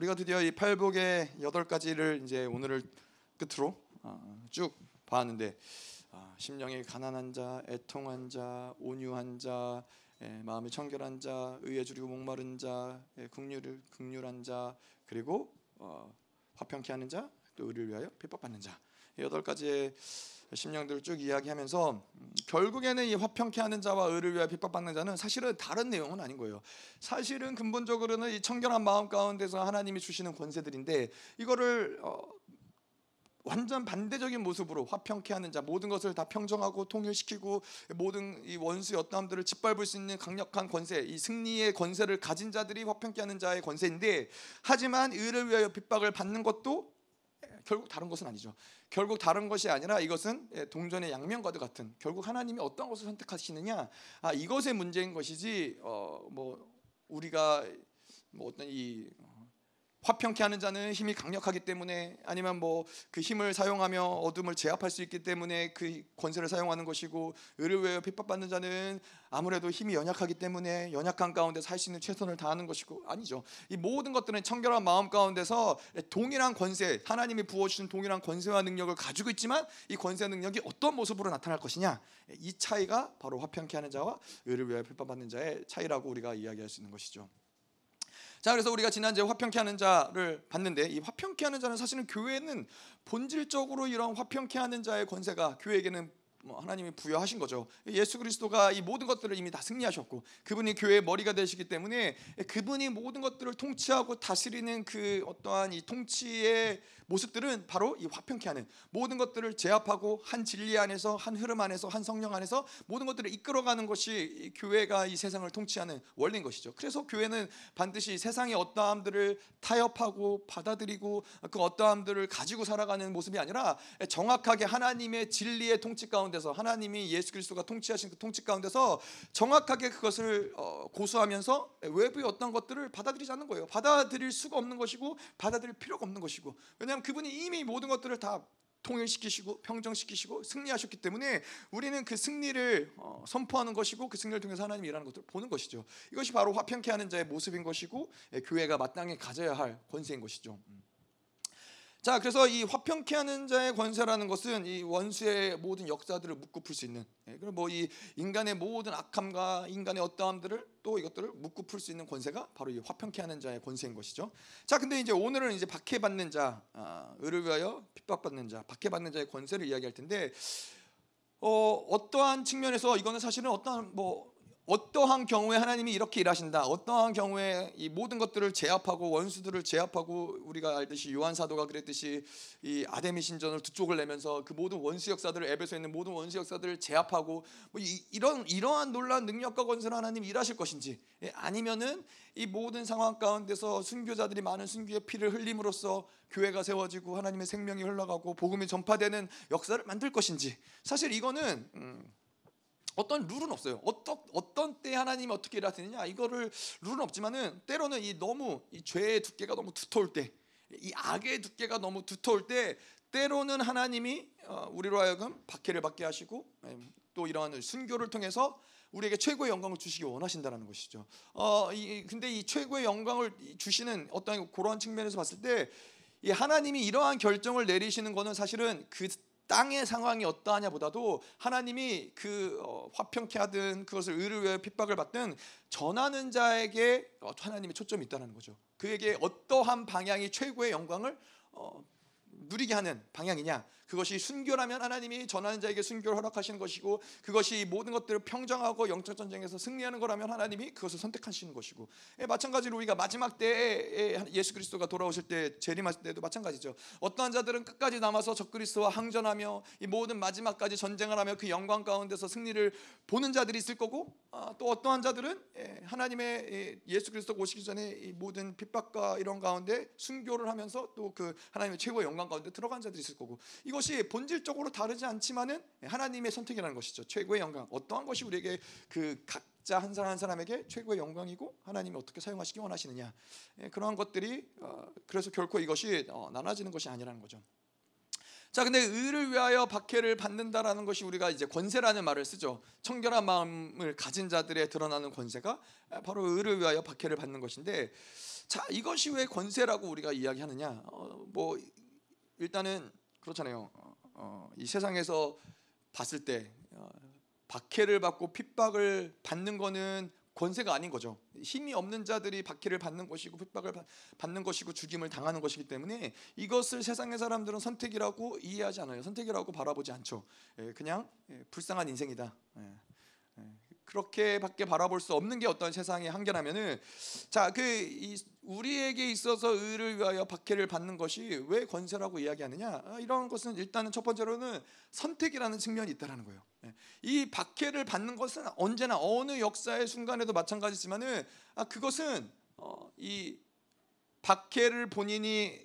우리가 드디어 이 팔복의 여덟 가지를 이제 오늘을 끝으로 어, 쭉 봤는데 아, 심령이 가난한 자, 애통한 자, 온유한 자, 예, 마음이 청결한 자, 의에 줄이고 목마른 자, 예, 국률을 국률한 자, 그리고 어, 화평케 하는 자, 또 의를 위하여 핍박받는 자. 이 여덟 가지의 심령들을 쭉 이야기하면서 음, 결국에는 이 화평케 하는 자와 의를 위하여 핍박받는 자는 사실은 다른 내용은 아닌 거예요. 사실은 근본적으로는 이 청결한 마음 가운데서 하나님이 주시는 권세들인데 이거를 어, 완전 반대적인 모습으로 화평케 하는 자 모든 것을 다 평정하고 통일시키고 모든 이 원수의 어떠함들을 짓밟을 수 있는 강력한 권세 이 승리의 권세를 가진 자들이 화평케 하는 자의 권세인데 하지만 의를 위하여 핍박을 받는 것도 결국 다른 것은 아니죠. 결국 다른 것이 아니라 이것은 예, 동전의 양면과도 같은 결국 하나님이 어떤 것을 선택하시느냐? 아 이것의 문제인 것이지 어 뭐 우리가 뭐 어떤 이 화평케 하는 자는 힘이 강력하기 때문에 아니면 뭐 그 힘을 사용하며 어둠을 제압할 수 있기 때문에 그 권세를 사용하는 것이고 의를 위하여 핍박받는 자는 아무래도 힘이 연약하기 때문에 연약한 가운데 살 수 있는 최선을 다하는 것이고 아니죠. 이 모든 것들은 청결한 마음 가운데서 동일한 권세, 하나님이 부어주신 동일한 권세와 능력을 가지고 있지만 이 권세 능력이 어떤 모습으로 나타날 것이냐 이 차이가 바로 화평케 하는 자와 의를 위하여 핍박받는 자의 차이라고 우리가 이야기할 수 있는 것이죠. 자 그래서 우리가 지난주에 화평케 하는 자를 봤는데 이 화평케 하는 자는 사실은 교회는 본질적으로 이런 화평케 하는 자의 권세가 교회에게는 뭐 하나님이 부여하신 거죠. 예수 그리스도가 이 모든 것들을 이미 다 승리하셨고 그분이 교회의 머리가 되시기 때문에 그분이 모든 것들을 통치하고 다스리는 그 어떠한 이 통치의 모습들은 바로 이 화평케 하는 모든 것들을 제압하고 한 진리 안에서 한 흐름 안에서 한 성령 안에서 모든 것들을 이끌어가는 것이 교회가 이 세상을 통치하는 원리인 것이죠. 그래서 교회는 반드시 세상의 어떠함들을 타협하고 받아들이고 그 어떠함들을 가지고 살아가는 모습이 아니라 정확하게 하나님의 진리의 통치 가운데서 하나님이 예수 그리스도가 통치하신 그 통치 가운데서 정확하게 그것을 어, 고수하면서 외부의 어떤 것들을 받아들이지 않는 거예요. 받아들일 수가 없는 것이고 받아들일 필요가 없는 것이고 왜냐하면 왜냐하면 그분이 이미 모든 것들을 다 통일시키시고 평정시키시고 승리하셨기 때문에 우리는 그 승리를 어, 선포하는 것이고 그 승리를 통해서 하나님이 일하는 것들을 보는 것이죠. 이것이 바로 화평케 하는 자의 모습인 것이고 예, 교회가 마땅히 가져야 할 권세인 것이죠. 음. 자, 그래서 이 화평케 하는 자의 권세라는 것은 이 원수의 모든 역사들을 묶고 풀 수 있는, 예, 그리고 뭐 이 인간의 모든 악함과 인간의 어떠함들을 또 이것들을 묶고 풀 수 있는 권세가 바로 이 화평케 하는 자의 권세인 것이죠. 자, 근데 이제 오늘은 이제 박해받는 자, 아, 의를 위하여 핍박받는 자, 박해받는 자의 권세를 이야기할 텐데, 어, 어떠한 측면에서 이거는 사실은 어떠한 뭐 어떠한 경우에 하나님이 이렇게 일하신다. 어떠한 경우에 이 모든 것들을 제압하고 원수들을 제압하고 우리가 알듯이 요한 사도가 그랬듯이 이 아데미 신전을 두 쪽을 내면서 그 모든 원수 역사들을 에베소에 있는 모든 원수 역사들을 제압하고 뭐 이, 런 이러한 놀라운 능력과 권세로 하나님 일하실 것인지 예, 아니면은 이 모든 상황 가운데서 순교자들이 많은 순교의 피를 흘림으로써 교회가 세워지고 하나님의 생명이 흘러가고 복음이 전파되는 역사를 만들 것인지 사실 이거는 음, 어떤 룰은 없어요. 어떤 어떤 때 하나님이 어떻게 일하시느냐 이거를 룰은 없지만은 때로는 이 너무 이 죄의 두께가 너무 두터울 때, 이 악의 두께가 너무 두터울 때 때로는 하나님이 어, 우리로 하여금 박해를 받게 하시고 예, 또 이러한 순교를 통해서 우리에게 최고의 영광을 주시기 원하신다는 것이죠. 어, 이, 근데 이 최고의 영광을 주시는 어떤 그러한 측면에서 봤을 때, 이 하나님이 이러한 결정을 내리시는 것은 사실은 그 땅의 상황이 어떠하냐보다도 하나님이 그 어, 화평케 하든 그것을 의를 위해 핍박을 받든 전하는 자에게 어, 하나님의 초점이 있다는 거죠. 그에게 어떠한 방향이 최고의 영광을 어, 누리게 하는 방향이냐 그것이 순교라면 하나님이 전하는 자에게 순교를 허락하시는 것이고 그것이 모든 것들을 평정하고 영적 전쟁에서 승리하는 거라면 하나님이 그것을 선택하시는 것이고 예, 마찬가지로 우리가 마지막 때에 예수 그리스도가 돌아오실 때 재림하실 때도 마찬가지죠. 어떠한 자들은 끝까지 남아서 적그리스도와 항전하며 이 모든 마지막까지 전쟁을 하며 그 영광 가운데서 승리를 보는 자들이 있을 거고 아, 또 어떠한 자들은 예, 하나님의 예수 그리스도가 오시기 전에 이 모든 핍박과 이런 가운데 순교를 하면서 또 그 하나님의 최고의 영광 가운데 들어간 자들이 있을 거고 이거 것이 본질적으로 다르지 않지만은 하나님의 선택이라는 것이죠. 최고의 영광. 어떠한 것이 우리에게 그 각자 한 사람 한 사람에게 최고의 영광이고 하나님이 어떻게 사용하시기 원하시느냐. 예, 그러한 것들이 어, 그래서 결코 이것이 어, 나눠지는 것이 아니라는 거죠. 자, 근데 의를 위하여 박해를 받는다라는 것이 우리가 이제 권세라는 말을 쓰죠. 청결한 마음을 가진 자들의 드러나는 권세가 바로 의를 위하여 박해를 받는 것인데, 자, 이것이 왜 권세라고 우리가 이야기하느냐? 어, 뭐 일단은 그렇잖아요. 어, 어, 이 세상에서 봤을 때 어, 박해를 받고 핍박을 받는 거는 권세가 아닌 거죠. 힘이 없는 자들이 박해를 받는 것이고 핍박을 받는 것이고 죽임을 당하는 것이기 때문에 이것을 세상의 사람들은 선택이라고 이해하지 않아요. 선택이라고 바라보지 않죠. 예, 그냥 예, 불쌍한 인생이다. 예, 그렇게밖에 바라볼 수 없는 게 어떤 세상의 한계라면은 자그 우리에게 있어서 의를 위하여 박해를 받는 것이 왜 권세라고 이야기하느냐 아, 이런 것은 일단은 첫 번째로는 선택이라는 측면이 있다라는 거예요. 예. 이 박해를 받는 것은 언제나 어느 역사의 순간에도 마찬가지지만은 아 그것은 어, 이 박해를 본인이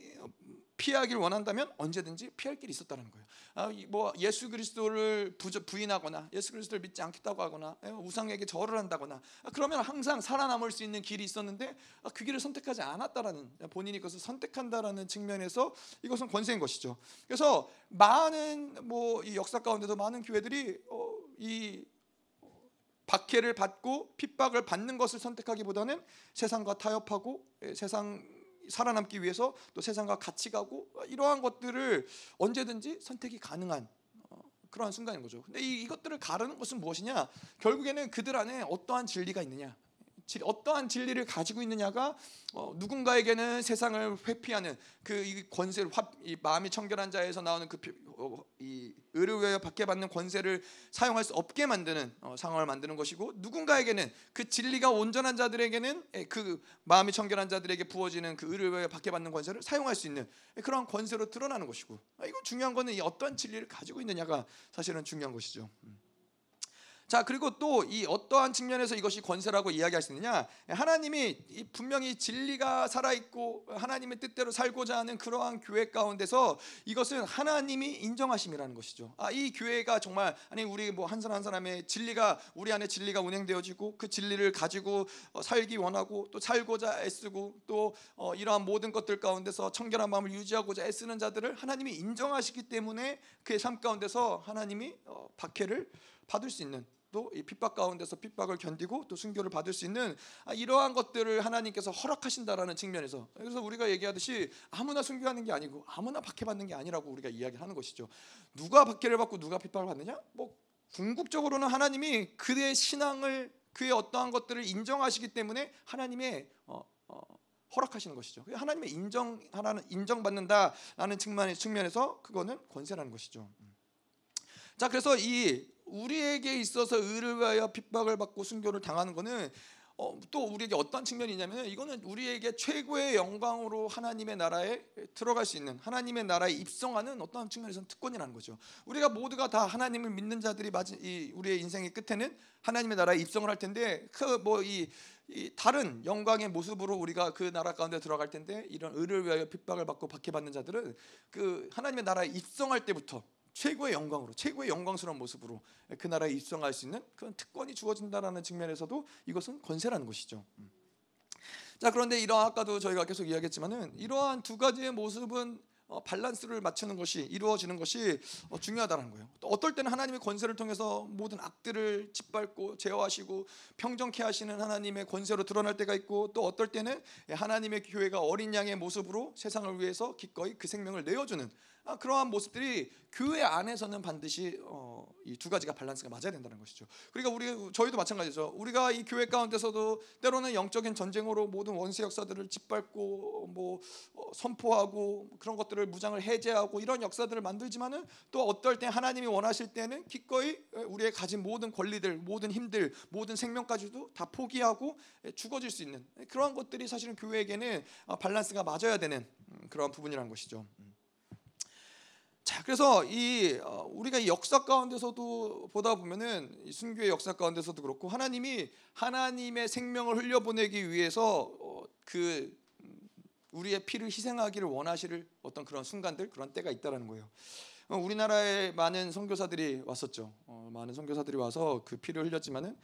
피하기를 원한다면 언제든지 피할 길이 있었다는 거예요. 아, 뭐 예수 그리스도를 부인하거나 예수 그리스도를 믿지 않겠다고 하거나 예, 우상에게 절을 한다거나 아, 그러면 항상 살아남을 수 있는 길이 있었는데 아, 그 길을 선택하지 않았다라는 본인이 그것을 선택한다라는 측면에서 이것은 권세인 것이죠. 그래서 많은 뭐 이 역사 가운데도 많은 교회들이 어, 이 박해를 받고 핍박을 받는 것을 선택하기보다는 세상과 타협하고 예, 세상 살아남기 위해서 또 세상과 같이 가고 이러한 것들을 언제든지 선택이 가능한 어, 그러한 순간인 거죠. 근데 이, 이것들을 가르는 것은 무엇이냐? 결국에는 그들 안에 어떠한 진리가 있느냐? 어떠한 진리를 가지고 있느냐가 어, 누군가에게는 세상을 회피하는 그 권세를 화, 이 마음이 청결한 자에서 나오는 그 어, 이 의를 위하여 받게 받는 권세를 사용할 수 없게 만드는 어, 상황을 만드는 것이고 누군가에게는 그 진리가 온전한 자들에게는 그 마음이 청결한 자들에게 부어지는 그 위하여 받게 받는 권세를 사용할 수 있는 그런 권세로 드러나는 것이고 아, 이거 중요한 거는 이 어떠한 진리를 가지고 있느냐가 사실은 중요한 것이죠. 음. 자 그리고 또 이 어떠한 측면에서 이것이 권세라고 이야기할 수 있느냐? 하나님이 분명히 진리가 살아있고 하나님의 뜻대로 살고자 하는 그러한 교회 가운데서 이것은 하나님이 인정하심이라는 것이죠. 아, 이 교회가 정말 아니 우리 뭐 한 사람 한 사람의 진리가 우리 안에 진리가 운행되어지고 그 진리를 가지고 어, 살기 원하고 또 살고자 애쓰고 또 어, 이러한 모든 것들 가운데서 청결한 마음을 유지하고자 애쓰는 자들을 하나님이 인정하시기 때문에 그의 삶 가운데서 하나님이 어, 박해를 받을 수 있는 또 이 핍박 가운데서 핍박을 견디고 또 순교를 받을 수 있는 아, 이러한 것들을 하나님께서 허락하신다라는 측면에서 그래서 우리가 얘기하듯이 아무나 순교하는 게 아니고 아무나 박해받는 게 아니라고 우리가 이야기를 하는 것이죠. 누가 박해를 받고 누가 핍박을 받느냐? 뭐 궁극적으로는 하나님이 그의 신앙을 그의 어떠한 것들을 인정하시기 때문에 하나님의 어, 어, 허락하시는 것이죠. 하나님의 인정하라는 인정받는다라는 측면에서 그거는 권세라는 것이죠. 음. 자, 그래서 이 우리에게 있어서 의를 위하여 핍박을 받고 순교를 당하는 것은 어, 또 우리에게 어떤 측면이 있냐면 이거는 우리에게 최고의 영광으로 하나님의 나라에 들어갈 수 있는 하나님의 나라에 입성하는 어떤 측면에서는 특권이라는 거죠. 우리가 모두가 다 하나님을 믿는 자들이 맞은 이 우리의 인생의 끝에는 하나님의 나라에 입성을 할 텐데 그뭐이 이 다른 영광의 모습으로 우리가 그 나라 가운데 들어갈 텐데 이런 의를 위하여 핍박을 받고 박해받는 자들은 그 하나님의 나라에 입성할 때부터 최고의 영광으로 최고의 영광스러운 모습으로 그 나라에 입성할 수 있는 그런 특권이 주어진다라는 측면에서도 이것은 권세라는 것이죠. 음. 자 그런데 이러 아까도 저희가 계속 이야기했지만은 이러한 두 가지의 모습은 어, 밸런스를 맞추는 것이 이루어지는 것이 어, 중요하다는 거예요. 또 어떨 때는 하나님의 권세를 통해서 모든 악들을 짓밟고 제어하시고 평정케 하시는 하나님의 권세로 드러날 때가 있고 또 어떨 때는 하나님의 교회가 어린 양의 모습으로 세상을 위해서 기꺼이 그 생명을 내어주는 아, 그러한 모습들이 교회 안에서는 반드시 어, 이 두 가지가 밸런스가 맞아야 된다는 것이죠. 그러니까 우리 저희도 마찬가지죠. 우리가 이 교회 가운데서도 때로는 영적인 전쟁으로 모든 원수 역사들을 짓밟고 뭐 어, 선포하고 그런 것들을 무장을 해제하고 이런 역사들을 만들지만은 또 어떨 때 하나님이 원하실 때는 기꺼이 우리의 가진 모든 권리들, 모든 힘들, 모든 생명까지도 다 포기하고 죽어질 수 있는 그러한 것들이 사실은 교회에게는 어, 밸런스가 맞아야 되는 음, 그러한 부분이라는 것이죠. 음. 자, 그래서 이 어, 우리가 이 역사 가운데서도 보다 보면은 순교의 역사 가운데서도 그렇고 하나님이 하나님의 생명을 흘려보내기 위해서 어, 그 음, 우리의 피를 희생하기를 원하시를 어떤 그런 순간들 그런 때가 있다라는 거예요. 어, 우리나라에 많은 선교사들이 왔었죠. 많은 선교사들이 와서 그 피를 흘렸지만은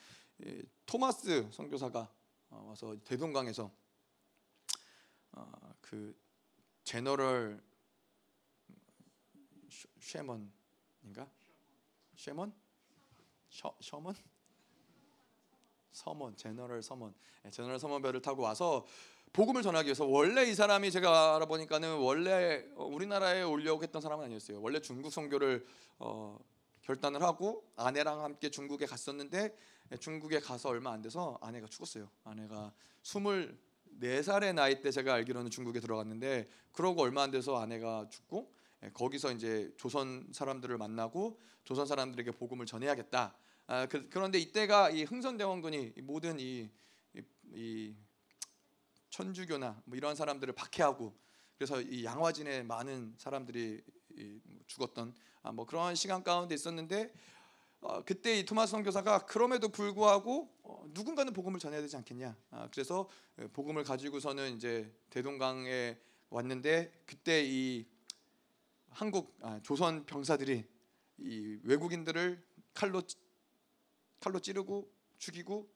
토마스 선교사가 와서 대동강에서 그 제너럴 쉐먼인가? 쉐먼? 셔 셔먼? 서먼 제너럴 서먼 예, 제너럴 서먼별을 타고 와서 복음을 전하기 위해서 원래 이 사람이 제가 알아보니까는 원래 어, 우리나라에 올려고 했던 사람은 아니었어요. 원래 중국 선교를 어, 결단을 하고 아내랑 함께 중국에 갔었는데 예, 중국에 가서 얼마 안 돼서 아내가 죽었어요. 아내가 스물 네 살의 나이 때 제가 알기로는 중국에 들어갔는데 그러고 얼마 안 돼서 아내가 죽고 예, 거기서 이제 조선 사람들을 만나고 조선 사람들에게 복음을 전해야겠다. 아, 그, 런데 이때가 이 흥선대원군이 모든 이, 이, 이 천주교나 뭐 이런 사람들을 박해하고 그래서 이 양화진에 많은 사람들이 뭐 죽었던 아, 뭐 그런 시간 가운데 있었는데 어, 그때 이 토마스 선교사가 그럼에도 불구하고 어, 누군가는 복음을 전해야 되지 않겠냐. 아, 그래서 예, 복음을 가지고서는 이제 대동강에 왔는데 그때 이 한국 아, 조선 병사들이 이 외국인들을 칼로 칼로 찌르고 죽이고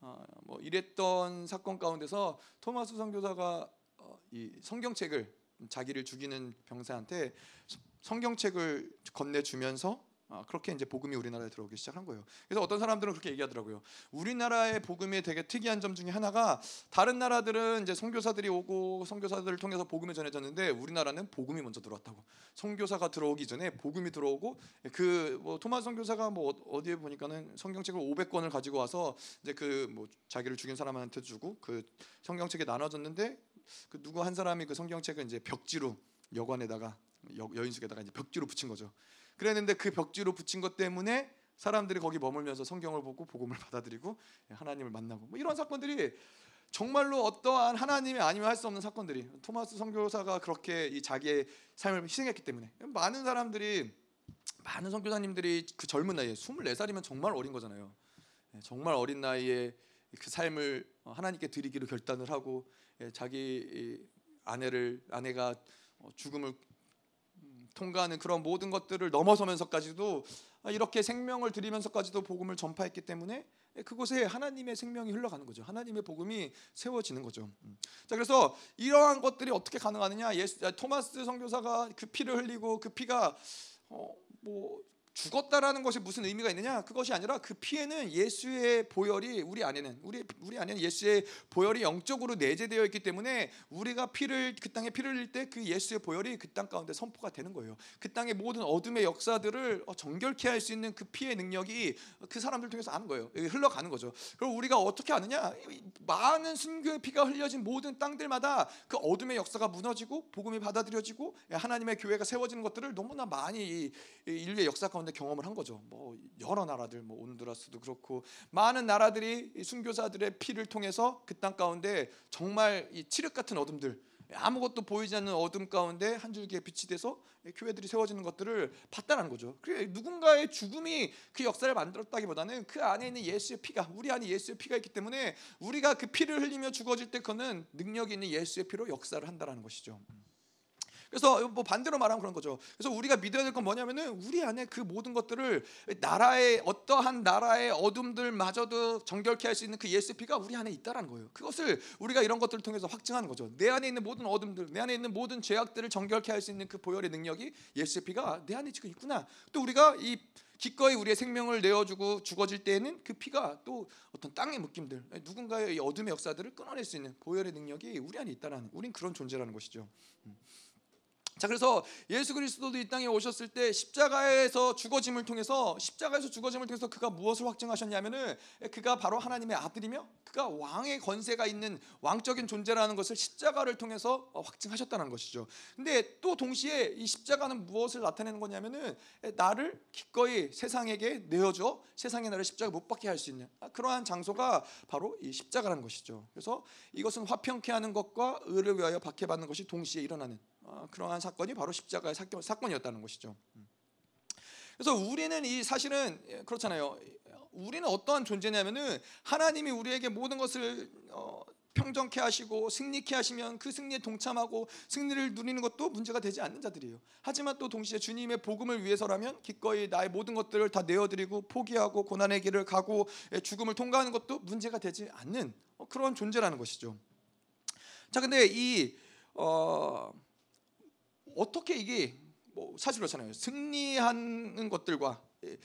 어, 뭐 이랬던 사건 가운데서 토마스 선교사가 어, 이 성경책을 자기를 죽이는 병사한테 성경책을 건네주면서 아, 그렇게 이제 복음이 우리나라에 들어오기 시작한 거예요. 그래서 어떤 사람들은 그렇게 얘기하더라고요. 우리나라의 복음이 되게 특이한 점 중에 하나가 다른 나라들은 이제 선교사들이 오고 선교사들을 통해서 복음이 전해졌는데 우리나라는 복음이 먼저 들어왔다고. 선교사가 들어오기 전에 복음이 들어오고 그 뭐 토마스 선교사가 뭐 어디에 보니까는 성경책을 500권을 가지고 와서 이제 그 뭐 자기를 죽인 사람한테 주고 그 성경책에 나눠줬는데 그 누구 한 사람이 그 성경책을 이제 벽지로 여관에다가 여, 여인숙에다가 이제 벽지로 붙인 거죠. 그랬는데 그 벽지로 붙인 것 때문에 사람들이 거기 머물면서 성경을 보고 복음을 받아들이고 하나님을 만나고 뭐 이런 사건들이 정말로 어떠한 하나님이 아니면 할 수 없는 사건들이 토마스 선교사가 그렇게 이 자기의 삶을 희생했기 때문에 많은 사람들이 많은 선교사님들이 그 젊은 나이에 24살이면 정말 어린 거잖아요. 예, 정말 어린 나이에 그 삶을 하나님께 드리기로 결단을 하고 예, 자기 아내를 아내가 어, 죽음을 통과하는 그런 모든 것들을 넘어서면서까지도 이렇게 생명을 드리면서까지도 복음을 전파했기 때문에 그곳에 하나님의 생명이 흘러가는 거죠. 하나님의 복음이 세워지는 거죠. 음. 자, 그래서 이러한 것들이 어떻게 가능하느냐? 예수, 토마스 선교사가 그 피를 흘리고 그 피가 어, 뭐 죽었다라는 것이 무슨 의미가 있느냐? 그것이 아니라 그 피에는 예수의 보혈이 우리 안에는 우리 우리 안에는 예수의 보혈이 영적으로 내재되어 있기 때문에 우리가 피를 그 땅에 피를 흘릴 때 그 예수의 보혈이 그 땅 가운데 선포가 되는 거예요. 그 땅의 모든 어둠의 역사들을 어, 정결케 할 수 있는 그 피의 능력이 그 사람들 통해서 아는 거예요. 흘러가는 거죠. 그럼 우리가 어떻게 아느냐? 많은 순교의 피가 흘려진 모든 땅들마다 그 어둠의 역사가 무너지고 복음이 받아들여지고 하나님의 교회가 세워지는 것들을 너무나 많이 인류의 역사 가운데 가운데 경험을 한 거죠. 뭐 여러 나라들, 뭐 온두라스도 그렇고 많은 나라들이 순교자들의 피를 통해서 그 땅 가운데 정말 이 칠흑 같은 어둠들, 아무것도 보이지 않는 어둠 가운데 한 줄기의 빛이 돼서 교회들이 세워지는 것들을 봤다는 거죠. 그 누군가의 죽음이 그 역사를 만들었다기보다는 그 안에 있는 예수의 피가 우리 안에 예수의 피가 있기 때문에 우리가 그 피를 흘리며 죽어질 때 그는 능력이 있는 예수의 피로 역사를 한다라는 것이죠. 그래서 뭐 반대로 말하면 그런 거죠. 그래서 우리가 믿어야 될 건 뭐냐면은 우리 안에 그 모든 것들을 나라의 어떠한 나라의 어둠들마저도 정결케 할 수 있는 그 예수 피가 우리 안에 있다라는 거예요. 그것을 우리가 이런 것들을 통해서 확증하는 거죠. 내 안에 있는 모든 어둠들, 내 안에 있는 모든 죄악들을 정결케 할 수 있는 그 보혈의 능력이 예수 피가 내 안에 지금 있구나. 또 우리가 이 기꺼이 우리의 생명을 내어주고 죽어질 때에는 그 피가 또 어떤 땅의 묶임들, 누군가의 어둠의 역사들을 끊어낼 수 있는 보혈의 능력이 우리 안에 있다라는, 우린 그런 존재라는 것이죠. 음. 자 그래서 예수 그리스도도 이 땅에 오셨을 때 십자가에서 죽어짐을 통해서 십자가에서 죽어짐을 통해서 그가 무엇을 확증하셨냐면은 그가 바로 하나님의 아들이며 그가 왕의 권세가 있는 왕적인 존재라는 것을 십자가를 통해서 어, 확증하셨다는 것이죠. 근데 또 동시에 이 십자가는 무엇을 나타내는 거냐면은 나를 기꺼이 세상에게 내어줘 세상에 나를 십자가 못 박게 할 수 있는 아, 그러한 장소가 바로 이 십자가라는 것이죠. 그래서 이것은 화평케 하는 것과 의를 위하여 박해받는 것이 동시에 일어나는 어, 그러한 사건이 바로 십자가의 사건, 사건이었다는 것이죠. 음. 그래서 우리는 이 사실은 예, 그렇잖아요. 우리는 어떠한 존재냐면은 하나님이 우리에게 모든 것을 어, 평정케 하시고 승리케 하시면 그 승리에 동참하고 승리를 누리는 것도 문제가 되지 않는 자들이에요. 하지만 또 동시에 주님의 복음을 위해서라면 기꺼이 나의 모든 것들을 다 내어드리고 포기하고 고난의 길을 가고 예, 죽음을 통과하는 것도 문제가 되지 않는 어, 그런 존재라는 것이죠. 자, 근데 이 어, 어떻게 이게 뭐 사실 그렇잖아요. 승리하는 것들과 예,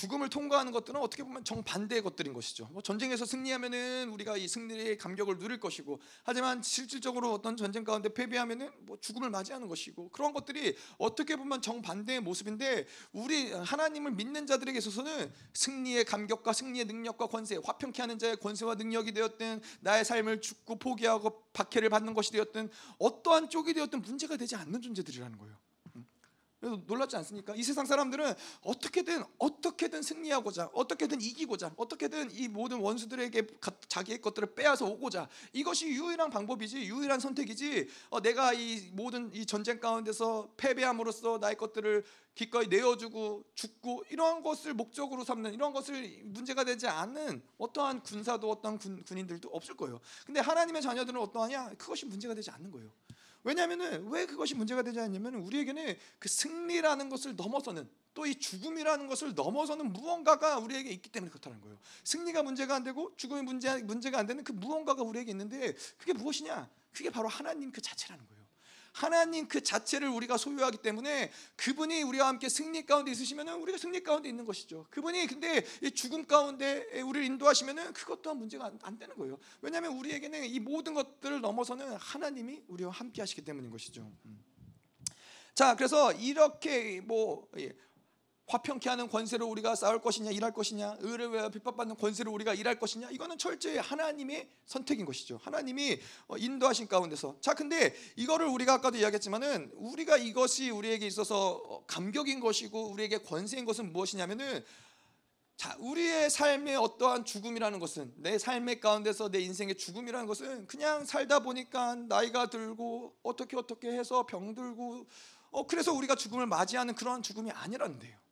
죽음을 통과하는 것들은 어떻게 보면 정반대의 것들인 것이죠. 뭐 전쟁에서 승리하면은 우리가 이 승리의 감격을 누릴 것이고, 하지만 실질적으로 어떤 전쟁 가운데 패배하면은 뭐 죽음을 맞이하는 것이고 그런 것들이 어떻게 보면 정반대의 모습인데 우리 하나님을 믿는 자들에게 있어서는 승리의 감격과 승리의 능력과 권세, 화평케 하는 자의 권세와 능력이 되었든 나의 삶을 죽고 포기하고 박해를 받는 것이 되었든 어떠한 쪽이 되었든 문제가 되지 않는 존재들이라는 거예요. 그래서 놀랍지 않습니까? 이 세상 사람들은 어떻게든 어떻게든 승리하고자, 어떻게든 이기고자, 어떻게든 이 모든 원수들에게 자기의 것들을 빼앗아 오고자 이것이 유일한 방법이지, 유일한 선택이지. 어, 내가 이 모든 이 전쟁 가운데서 패배함으로써 나의 것들을 기꺼이 내어주고 죽고 이러한 것을 목적으로 삼는 이러한 것을 문제가 되지 않는 어떠한 군사도 어떠한 군, 군인들도 없을 거예요. 근데 하나님의 자녀들은 어떠하냐? 그것이 문제가 되지 않는 거예요. 왜냐하면은 왜 그것이 문제가 되지 않냐면 우리에게는 그 승리라는 것을 넘어서는 또 이 죽음이라는 것을 넘어서는 무언가가 우리에게 있기 때문에 그렇다는 거예요. 승리가 문제가 안 되고 죽음이 문제 문제가 안 되는 그 무언가가 우리에게 있는데 그게 무엇이냐? 그게 바로 하나님 그 자체라는 거예요. 하나님 그 자체를 우리가 소유하기 때문에 그분이 우리와 함께 승리 가운데 있으시면은 우리가 승리 가운데 있는 것이죠. 그분이 근데 이 죽음 가운데 우리를 인도하시면은 그것 또한 문제가 안, 안 되는 거예요. 왜냐하면 우리에게는 이 모든 것들을 넘어서는 하나님이 우리와 함께 하시기 때문인 것이죠. 음. 자, 그래서 이렇게 뭐 예, 화평케 하는 권세로 우리가 싸울 것이냐 일할 것이냐 의를 위하여 핍박받는 권세로 우리가 일할 것이냐 이거는 철저히 하나님의 선택인 것이죠 하나님이 어, 인도하신 가운데서 자 근데 이거를 우리가 아까도 이야기했지만은 우리가 이것이 우리에게 있어서 어, 감격인 것이고 우리에게 권세인 것은 무엇이냐면은 자, 우리의 삶의 어떠한 죽음이라는 것은 내 삶의 가운데서 내 인생의 죽음이라는 것은 그냥 살다 보니까 나이가 들고 어떻게 어떻게 해서 병들고 어 그래서 우리가 죽음을 맞이하는 그런 죽음이 아니라는데요.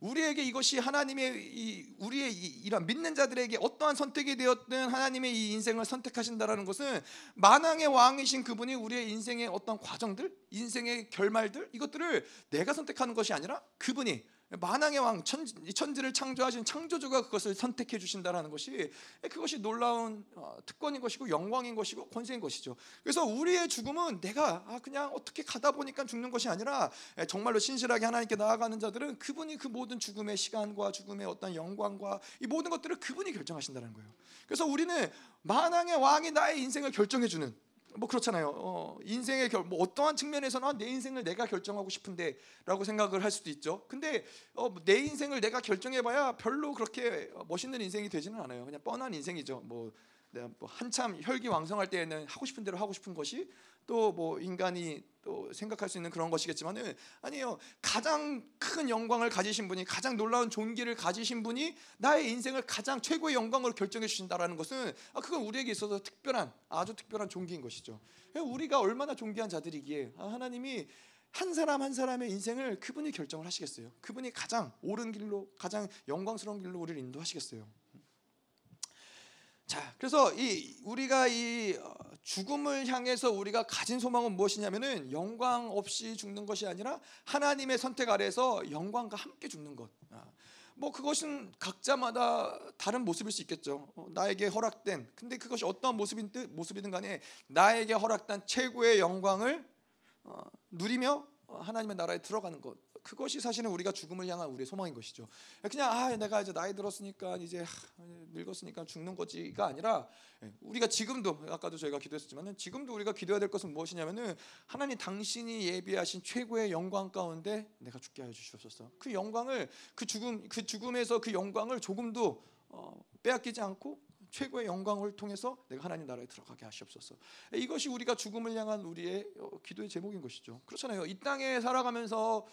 우리에게 이것이 하나님의 이, 우리의 이 런 믿는 자들에게 어떠한 선택이 되었든 하나님의 이 인생을 선택하신다라는 것은 만왕의 왕이신 그분이 우리의 인생의 어떤 과정들, 인생의 결말들 이것들을 내가 선택하는 것이 아니라 그분이 만왕의 왕 천, 천지를 창조하신 창조주가 그것을 선택해 주신다라는 것이 그것이 놀라운 어, 특권인 것이고 영광인 것이고 권세인 것이죠. 그래서 우리의 죽음은 내가 아, 그냥 어떻게 가다 보니까 죽는 것이 아니라 정말로 신실하게 하나님께 나아가는 자들은 그분이 그 모든 죽음의 시간과 죽음의 어떤 영광과 이 모든 것들을 그분이 결정하신다는 거예요. 그래서 우리는 만왕의 왕이 나의 인생을 결정해 주는 뭐 그렇잖아요. 어, 인생의 결, 뭐 어떠한 측면에서는 아, 내 인생을 내가 결정하고 싶은데라고 생각을 할 수도 있죠. 근데 어, 내 인생을 내가 결정해봐야 별로 그렇게 멋있는 인생이 되지는 않아요. 그냥 뻔한 인생이죠. 뭐 뭐 한참 혈기왕성할 때에는 하고 싶은 대로 하고 싶은 것이 또 뭐 인간이 또 생각할 수 있는 그런 것이겠지만은 아니에요. 가장 큰 영광을 가지신 분이 가장 놀라운 존귀를 가지신 분이 나의 인생을 가장 최고의 영광으로 결정해 주신다라는 것은 아 그건 우리에게 있어서 특별한 아주 특별한 존귀인 것이죠. 우리가 얼마나 존귀한 자들이기에 아, 하나님이 한 사람 한 사람의 인생을 그분이 결정을 하시겠어요. 그분이 가장 옳은 길로 가장 영광스러운 길로 우리를 인도하시겠어요. 자, 그래서 이 우리가 이 어, 죽음을 향해서 우리가 가진 소망은 무엇이냐면은 영광 없이 죽는 것이 아니라 하나님의 선택 아래서 영광과 함께 죽는 것. 아, 뭐 그것은 각자마다 다른 모습일 수 있겠죠. 어, 나에게 허락된 근데 그것이 어떠한 모습이든 모습이든 간에 나에게 허락된 최고의 영광을 어, 누리며 하나님의 나라에 들어가는 것. 그것이 사실은 우리가 죽음을 향한 우리의 소망인 것이죠. 그냥 아 내가 이제 나이 들었으니까 이제 늙었으니까 죽는 거지가 아니라 예, 우리가 지금도 아까도 저희가 기도했지만은 지금도 우리가 기도해야 될 것은 무엇이냐면은 하나님 당신이 예비하신 최고의 영광 가운데 내가 죽게 하여 주시옵소서. 그 영광을 그 죽음 그 죽음에서 그 영광을 조금도 어, 빼앗기지 않고 최고의 영광을 통해서 내가 하나님 나라에 들어가게 하시옵소서. 이것이 우리가 죽음을 향한 우리의 어, 기도의 제목인 것이죠. 그렇잖아요. 이 땅에 살아가면서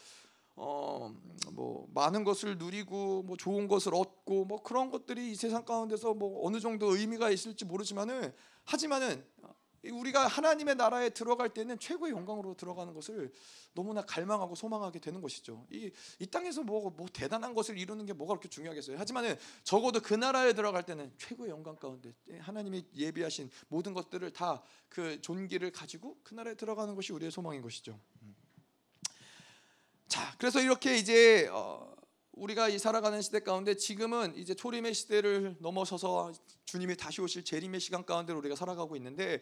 어 뭐 많은 것을 누리고 뭐 좋은 것을 얻고 뭐 그런 것들이 이 세상 가운데서 뭐 어느 정도 의미가 있을지 모르지만은 하지만은 우리가 하나님의 나라에 들어갈 때는 최고의 영광으로 들어가는 것을 너무나 갈망하고 소망하게 되는 것이죠. 이, 이 땅에서 뭐, 뭐 대단한 것을 이루는 게 뭐가 그렇게 중요하겠어요. 하지만은 적어도 그 나라에 들어갈 때는 최고의 영광 가운데 하나님이 예비하신 모든 것들을 다 그 존귀를 가지고 그 나라에 들어가는 것이 우리의 소망인 것이죠. 자, 그래서 이렇게 이제 어, 우리가 이 살아가는 시대 가운데 지금은 이제 초림의 시대를 넘어서서 주님이 다시 오실 재림의 시간 가운데 우리가 살아가고 있는데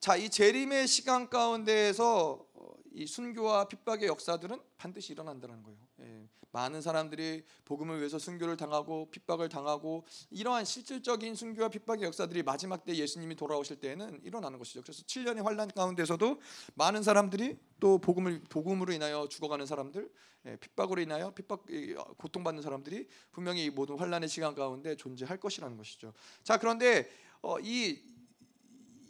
자, 이 재림의 시간 가운데에서 어, 이 순교와 핍박의 역사들은 반드시 일어난다는 거예요. 예, 많은 사람들이 복음을 위해서 순교를 당하고 핍박을 당하고 이러한 실질적인 순교와 핍박의 역사들이 마지막 때 예수님이 돌아오실 때에는 일어나는 것이죠. 그래서 7년의 환란 가운데서도 많은 사람들이 또 복음을 복음으로 인하여 죽어가는 사람들, 예, 핍박으로 인하여 핍박 고통받는 사람들이 분명히 이 모든 환란의 시간 가운데 존재할 것이라는 것이죠. 자 그런데 어, 이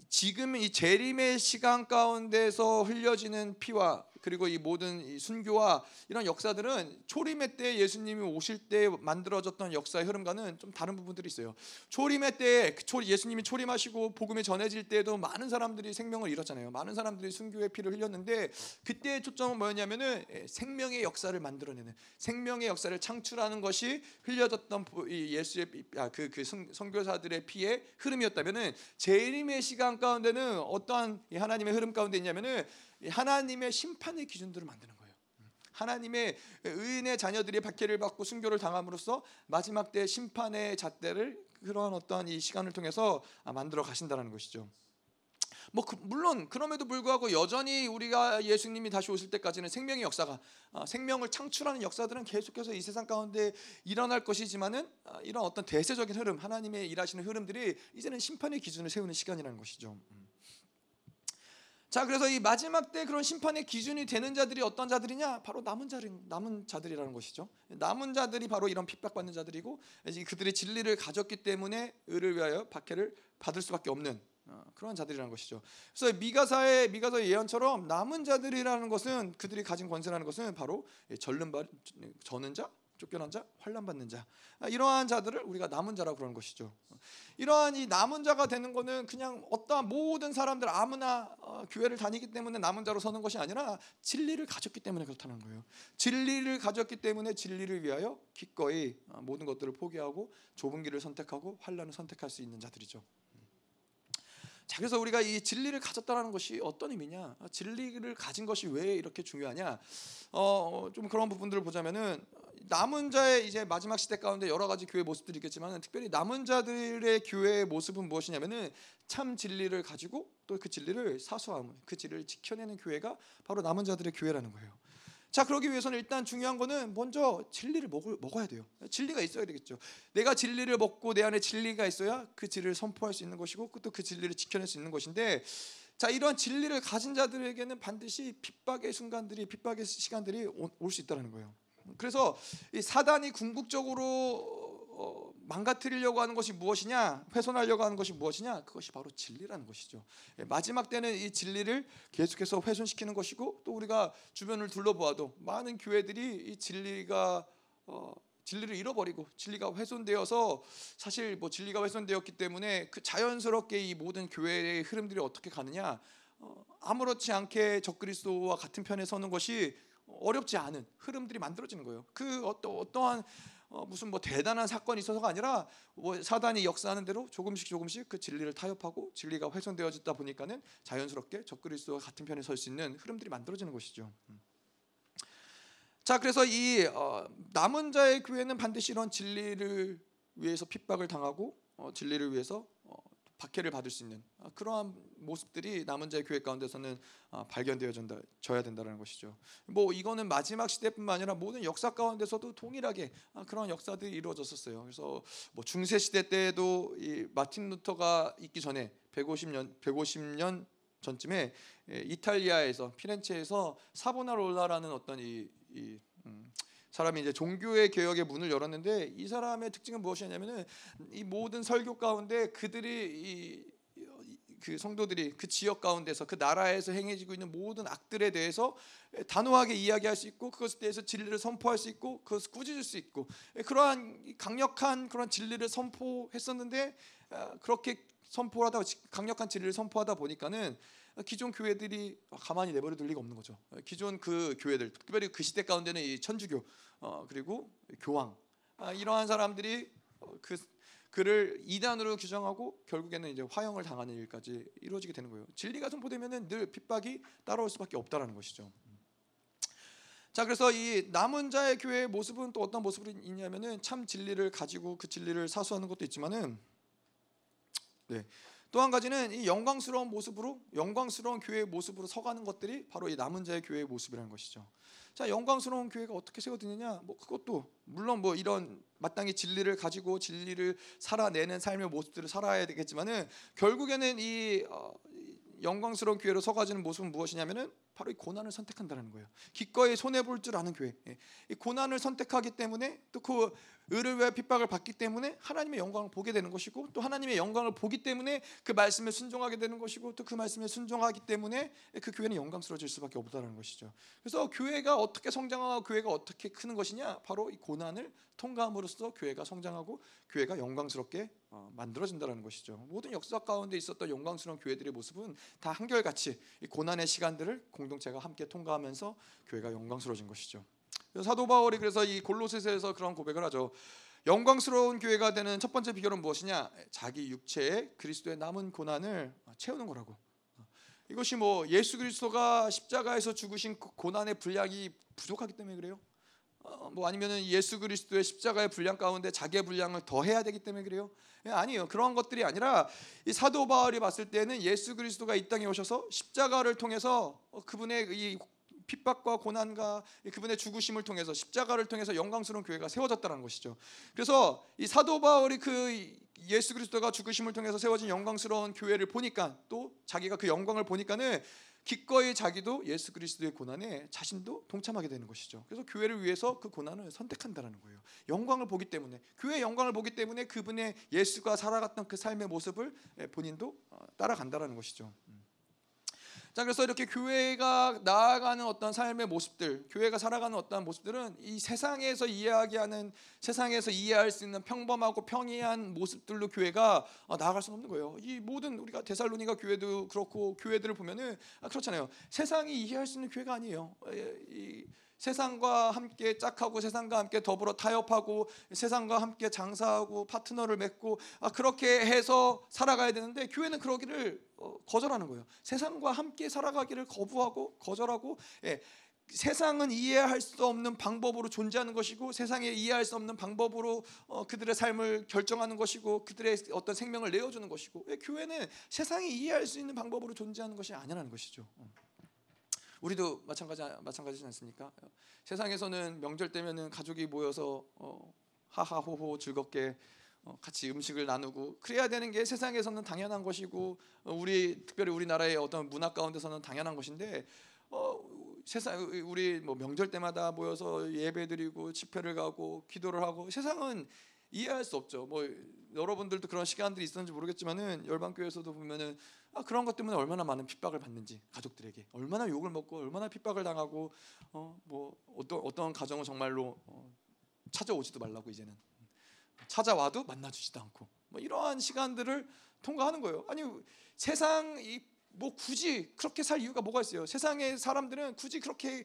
지금 이 재림의 시간 가운데서 흘려지는 피와 그리고 이 모든 이 순교와 이런 역사들은 초림의 때 예수님이 오실 때 만들어졌던 역사의 흐름과는 좀 다른 부분들이 있어요. 초림의 때그 예수님이 초림하시고 복음이 전해질 때도 많은 사람들이 생명을 잃었잖아요. 많은 사람들이 순교의 피를 흘렸는데 그때의 초점은 뭐였냐면은 예, 생명의 역사를 만들어내는 생명의 역사를 창출하는 것이 흘려졌던 예수의 그그 그 선교사들의 피의 흐름이었다면은 재림의 시간 가운데는 어떠한 하나님의 흐름 가운데 있냐면은 하나님의 심판의 기준들을 만드는 거예요. 하나님의 의인의 자녀들이 박해를 받고 순교를 당함으로써 마지막 때 심판의 잣대를 그러한 어떠한 이 시간을 통해서 만들어 가신다는 것이죠. 뭐 그, 물론 그럼에도 불구하고 여전히 우리가 예수님이 다시 오실 때까지는 생명의 역사가 어, 생명을 창출하는 역사들은 계속해서 이 세상 가운데 일어날 것이지만은 어, 이런 어떤 대세적인 흐름 하나님의 일하시는 흐름들이 이제는 심판의 기준을 세우는 시간이라는 것이죠. 음. 자, 그래서 이 마지막 때 그런 심판의 기준이 되는 자들이 어떤 자들이냐? 바로 남은 자들 남은 자들이라는 것이죠. 남은 자들이 바로 이런 핍박받는 자들이고 그들의 진리를 가졌기 때문에 의를 위하여 박해를 받을 수밖에 없는 어, 그런 자들이라는 것이죠. 그래서 미가사의 미가서 예언처럼 남은 자들이라는 것은 그들이 가진 권세라는 것은 바로 절른 바 저는 자 쫓겨난 자, 환란 받는 자 아, 이러한 자들을 우리가 남은 자라고 그러는 것이죠. 이러한 이 남은 자가 되는 것은 그냥 어떠한 모든 사람들 아무나 어, 교회를 다니기 때문에 남은 자로 서는 것이 아니라 진리를 가졌기 때문에 그렇다는 거예요. 진리를 가졌기 때문에 진리를 위하여 기꺼이 어, 모든 것들을 포기하고 좁은 길을 선택하고 환란을 선택할 수 있는 자들이죠. 자, 그래서 우리가 이 진리를 가졌다는 것이 어떤 의미냐? 아, 진리를 가진 것이 왜 이렇게 중요하냐? 어, 좀 그런 부분들을 보자면은 남은 자의 이제 마지막 시대 가운데 여러 가지 교회 모습들이 있겠지만 특별히 남은 자들의 교회의 모습은 무엇이냐면은 참 진리를 가지고 또 그 진리를 사수함, 그 진리를 지켜내는 교회가 바로 남은 자들의 교회라는 거예요. 자 그러기 위해서는 일단 중요한 거는 먼저 진리를 먹을, 먹어야 돼요. 진리가 있어야 되겠죠. 내가 진리를 먹고 내 안에 진리가 있어야 그 진리를 선포할 수 있는 것이고 또 그 진리를 지켜낼 수 있는 것인데 자 이러한 진리를 가진 자들에게는 반드시 핍박의 순간들이 핍박의 시간들이 올 수 있다는 거예요. 그래서 이 사단이 궁극적으로 어, 망가뜨리려고 하는 것이 무엇이냐, 훼손하려고 하는 것이 무엇이냐, 그것이 바로 진리라는 것이죠. 예, 마지막 때는 이 진리를 계속해서 훼손시키는 것이고 또 우리가 주변을 둘러보아도 많은 교회들이 이 진리가 어, 진리를 잃어버리고 진리가 훼손되어서 사실 뭐 진리가 훼손되었기 때문에 그 자연스럽게 이 모든 교회의 흐름들이 어떻게 가느냐 어, 아무렇지 않게 적그리스도와 같은 편에 서는 것이 어렵지 않은 흐름들이 만들어지는 거예요. 그 어떠, 어떠한 어, 무슨 뭐 대단한 사건이 있어서가 아니라 뭐 사단이 역사하는 대로 조금씩 조금씩 그 진리를 타협하고 진리가 훼손되어졌다 보니까는 자연스럽게 적그리스도와 같은 편에 설 수 있는 흐름들이 만들어지는 것이죠. 음. 자, 그래서 이 어, 남은 자의 교회는 반드시 이런 진리를 위해서 핍박을 당하고 어, 진리를 위해서 박해를 받을 수 있는 아, 그러한 모습들이 남은 자의 교회 가운데서는 아, 발견되어져야 된다는 것이죠. 뭐 이거는 마지막 시대뿐만 아니라 모든 역사 가운데서도 동일하게 아, 그런 역사들이 이루어졌었어요. 그래서 뭐 중세 시대 때에도 이 마틴 루터가 있기 전에 150년 150년 전쯤에 예, 이탈리아에서 피렌체에서 사보나롤라라는 어떤 이, 이 음, 사람이 이제 종교의 개혁의 문을 열었는데 이 사람의 특징은 무엇이냐면은 이 모든 설교 가운데 그들이 이 그 성도들이 그 지역 가운데서 그 나라에서 행해지고 있는 모든 악들에 대해서 단호하게 이야기할 수 있고 그것에 대해서 진리를 선포할 수 있고 그것을 꾸짖을 수 있고 그러한 강력한 그런 진리를 선포했었는데 아, 그렇게 선포하다 강력한 진리를 선포하다 보니까는 기존 교회들이 가만히 내버려 둘 리가 없는 거죠. 기존 그 교회들, 특별히 그 시대 가운데는 이 천주교 어, 그리고 교황 아, 이러한 사람들이 어, 그 그를 이단으로 규정하고 결국에는 이제 화형을 당하는 일까지 이루어지게 되는 거예요. 진리가 선포되면은 늘 핍박이 따라올 수밖에 없다라는 것이죠. 자 그래서 이 남은 자의 교회의 모습은 또 어떤 모습이 있냐면은 참 진리를 가지고 그 진리를 사수하는 것도 있지만은 네. 또 한 가지는 이 영광스러운 모습으로 영광스러운 교회의 모습으로 서가는 것들이 바로 이 남은 자의 교회의 모습이라는 것이죠. 자, 영광스러운 교회가 어떻게 세워지느냐? 뭐 그것도 물론 뭐 이런 마땅히 진리를 가지고 진리를 살아내는 삶의 모습들을 살아야 되겠지만은 결국에는 이 어, 영광스러운 교회로 서가지는 모습은 무엇이냐면은 바로 이 고난을 선택한다는 거예요. 기꺼이 손해 볼 줄 아는 교회. 예. 이 고난을 선택하기 때문에 또 그 의를 위해 핍박을 받기 때문에 하나님의 영광을 보게 되는 것이고 또 하나님의 영광을 보기 때문에 그 말씀에 순종하게 되는 것이고 또 그 말씀에 순종하기 때문에 그 교회는 영광스러워질 수밖에 없다는 것이죠. 그래서 교회가 어떻게 성장하고 교회가 어떻게 크는 것이냐? 바로 이 고난을 통과함으로써 교회가 성장하고 교회가 영광스럽게 어, 만들어진다는 것이죠. 모든 역사 가운데 있었던 영광스러운 교회들의 모습은 다 한결같이 이 고난의 시간들을 공 동체가 함께 통과하면서 교회가 영광스러워진 것이죠. 사도 바울이 그래서 이 골로새서에서 그런 고백을 하죠. 영광스러운 교회가 되는 첫 번째 비결은 무엇이냐? 자기 육체에 그리스도의 남은 고난을 채우는 거라고. 이것이 뭐 예수 그리스도가 십자가에서 죽으신 그 고난의 분량이 부족하기 때문에 그래요. 어, 뭐 아니면은 예수 그리스도의 십자가의 분량 가운데 자기의 분량을 더 해야 되기 때문에 그래요? 예, 아니에요. 그런 것들이 아니라 이 사도 바울이 봤을 때는 예수 그리스도가 이 땅에 오셔서 십자가를 통해서 어, 그분의 이 핍박과 고난과 그분의 죽으심을 통해서 십자가를 통해서 영광스러운 교회가 세워졌다는 것이죠. 그래서 이 사도 바울이 그 예수 그리스도가 죽으심을 통해서 세워진 영광스러운 교회를 보니까 또 자기가 그 영광을 보니까는 기꺼이 자기도 예수 그리스도의 고난에 자신도 동참하게 되는 것이죠. 그래서 교회를 위해서 그 고난을 선택한다는 거예요. 영광을 보기 때문에 교회의 영광을 보기 때문에 그분의 예수가 살아갔던 그 삶의 모습을 본인도 어, 따라간다는 것이죠. 음. 자 그래서 이렇게 교회가 나아가는 어떤 삶의 모습들, 교회가 살아가는 어떤 모습들은 이 세상에서 이야기하는 세상에서 이해할 수 있는 평범하고 평이한 모습들로 교회가 어, 나아갈 수는 없는 거예요. 이 모든 우리가 데살로니가 교회도 그렇고 교회들을 보면은 아, 그렇잖아요. 세상이 이해할 수 있는 교회가 아니에요. 이, 세상과 함께 짝하고 세상과 함께 더불어 타협하고 세상과 함께 장사하고 파트너를 맺고 아, 그렇게 해서 살아가야 되는데 교회는 그러기를 어, 거절하는 거예요. 세상과 함께 살아가기를 거부하고 거절하고 예, 세상은 이해할 수 없는 방법으로 존재하는 것이고 세상에 이해할 수 없는 방법으로 어, 그들의 삶을 결정하는 것이고 그들의 어떤 생명을 내어주는 것이고 예, 교회는 세상이 이해할 수 있는 방법으로 존재하는 것이 아니라는 것이죠. 음. 우리도 마찬가지 마찬가지지 않습니까? 세상에서는 명절 때면은 가족이 모여서 어, 하하호호 즐겁게 어, 같이 음식을 나누고 그래야 되는 게 세상에서는 당연한 것이고 어, 우리 특별히 우리나라의 어떤 문화 가운데서는 당연한 것인데 어, 세상 우리 뭐 명절 때마다 모여서 예배드리고 집회를 가고 기도를 하고 세상은 이해할 수 없죠. 뭐 여러분들도 그런 시간들이 있었는지 모르겠지만은 열방교회에서도 보면은 아, 그런 것 때문에 얼마나 많은 핍박을 받는지 가족들에게 얼마나 욕을 먹고 얼마나 핍박을 당하고 어, 뭐 어떤 어떤 가정은 정말로 어, 찾아오지도 말라고 이제는 찾아와도 만나주지도 않고 뭐 이러한 시간들을 통과하는 거예요. 아니 세상 이뭐 굳이 그렇게 살 이유가 뭐가 있어요? 세상의 사람들은 굳이 그렇게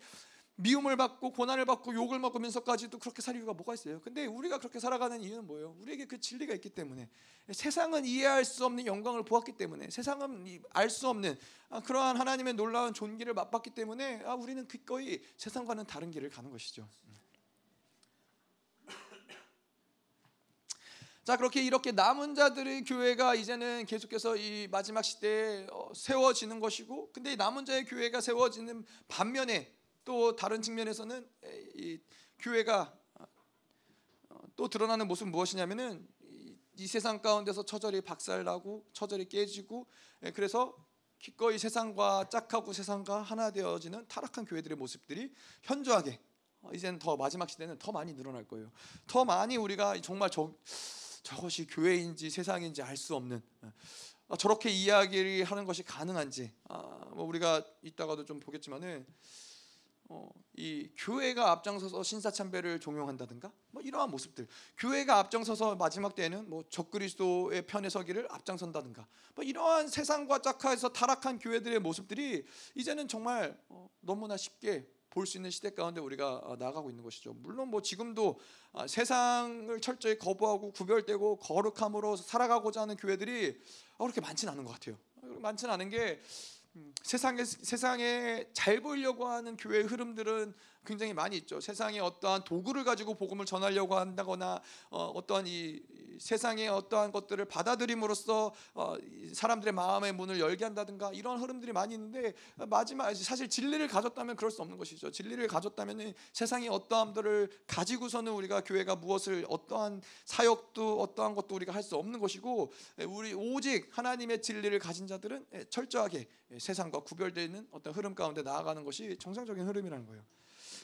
미움을 받고 고난을 받고 욕을 먹으면서까지도 그렇게 살 이유가 뭐가 있어요? 근데 우리가 그렇게 살아가는 이유는 뭐예요? 우리에게 그 진리가 있기 때문에 세상은 이해할 수 없는 영광을 보았기 때문에 세상은 알 수 없는 아, 그러한 하나님의 놀라운 존귀를 맛봤기 때문에 아, 우리는 기꺼이 세상과는 다른 길을 가는 것이죠. 자 그렇게 이렇게 남은 자들의 교회가 이제는 계속해서 이 마지막 시대에 어, 세워지는 것이고 근데 이 남은 자의 교회가 세워지는 반면에 또 다른 측면에서는 이 교회가 어, 또 드러나는 모습은 무엇이냐면은 이 세상 가운데서 처절히 박살나고 처절히 깨지고 그래서 기꺼이 세상과 짝하고 세상과 하나 되어지는 타락한 교회들의 모습들이 현저하게 어, 이제는 더 마지막 시대는 더 많이 늘어날 거예요. 더 많이 우리가 정말 저, 저것이 교회인지 세상인지 알 수 없는 어, 저렇게 이야기를 하는 것이 가능한지 아, 뭐 우리가 이따가도 좀 보겠지만은 어, 이 교회가 앞장서서 신사 참배를 종용한다든가 뭐 이러한 모습들 교회가 앞장서서 마지막 때에는 뭐 적그리스도의 편에 서기를 앞장선다든가 뭐 이러한 세상과 짝하에서 타락한 교회들의 모습들이 이제는 정말 어, 너무나 쉽게 볼 수 있는 시대 가운데 우리가 어, 나가고 있는 것이죠. 물론 뭐 지금도 아, 세상을 철저히 거부하고 구별되고 거룩함으로 살아가고자 하는 교회들이 어, 그렇게 많지는 않은 것 같아요. 많지는 않은 게 세상에 세상에 잘 보이려고 하는 교회의 흐름들은 굉장히 많이 있죠. 세상에 어떠한 도구를 가지고 복음을 전하려고 한다거나 어, 떠한이 세상의 어떠한 것들을 받아들임으로써 어, 사람들의 마음의 문을 열게 한다든가 이런 흐름들이 많이 있는데 마지막 사실 진리를 가졌다면 그럴 수 없는 것이죠. 진리를 가졌다면 세상의 어떠함들을 가지고서는 우리가 교회가 무엇을 어떠한 사역도 어떠한 것도 우리가 할 수 없는 것이고 우리 오직 하나님의 진리를 가진 자들은 철저하게 세상과 구별되어 있는 어떤 흐름 가운데 나아가는 것이 정상적인 흐름이라는 거예요.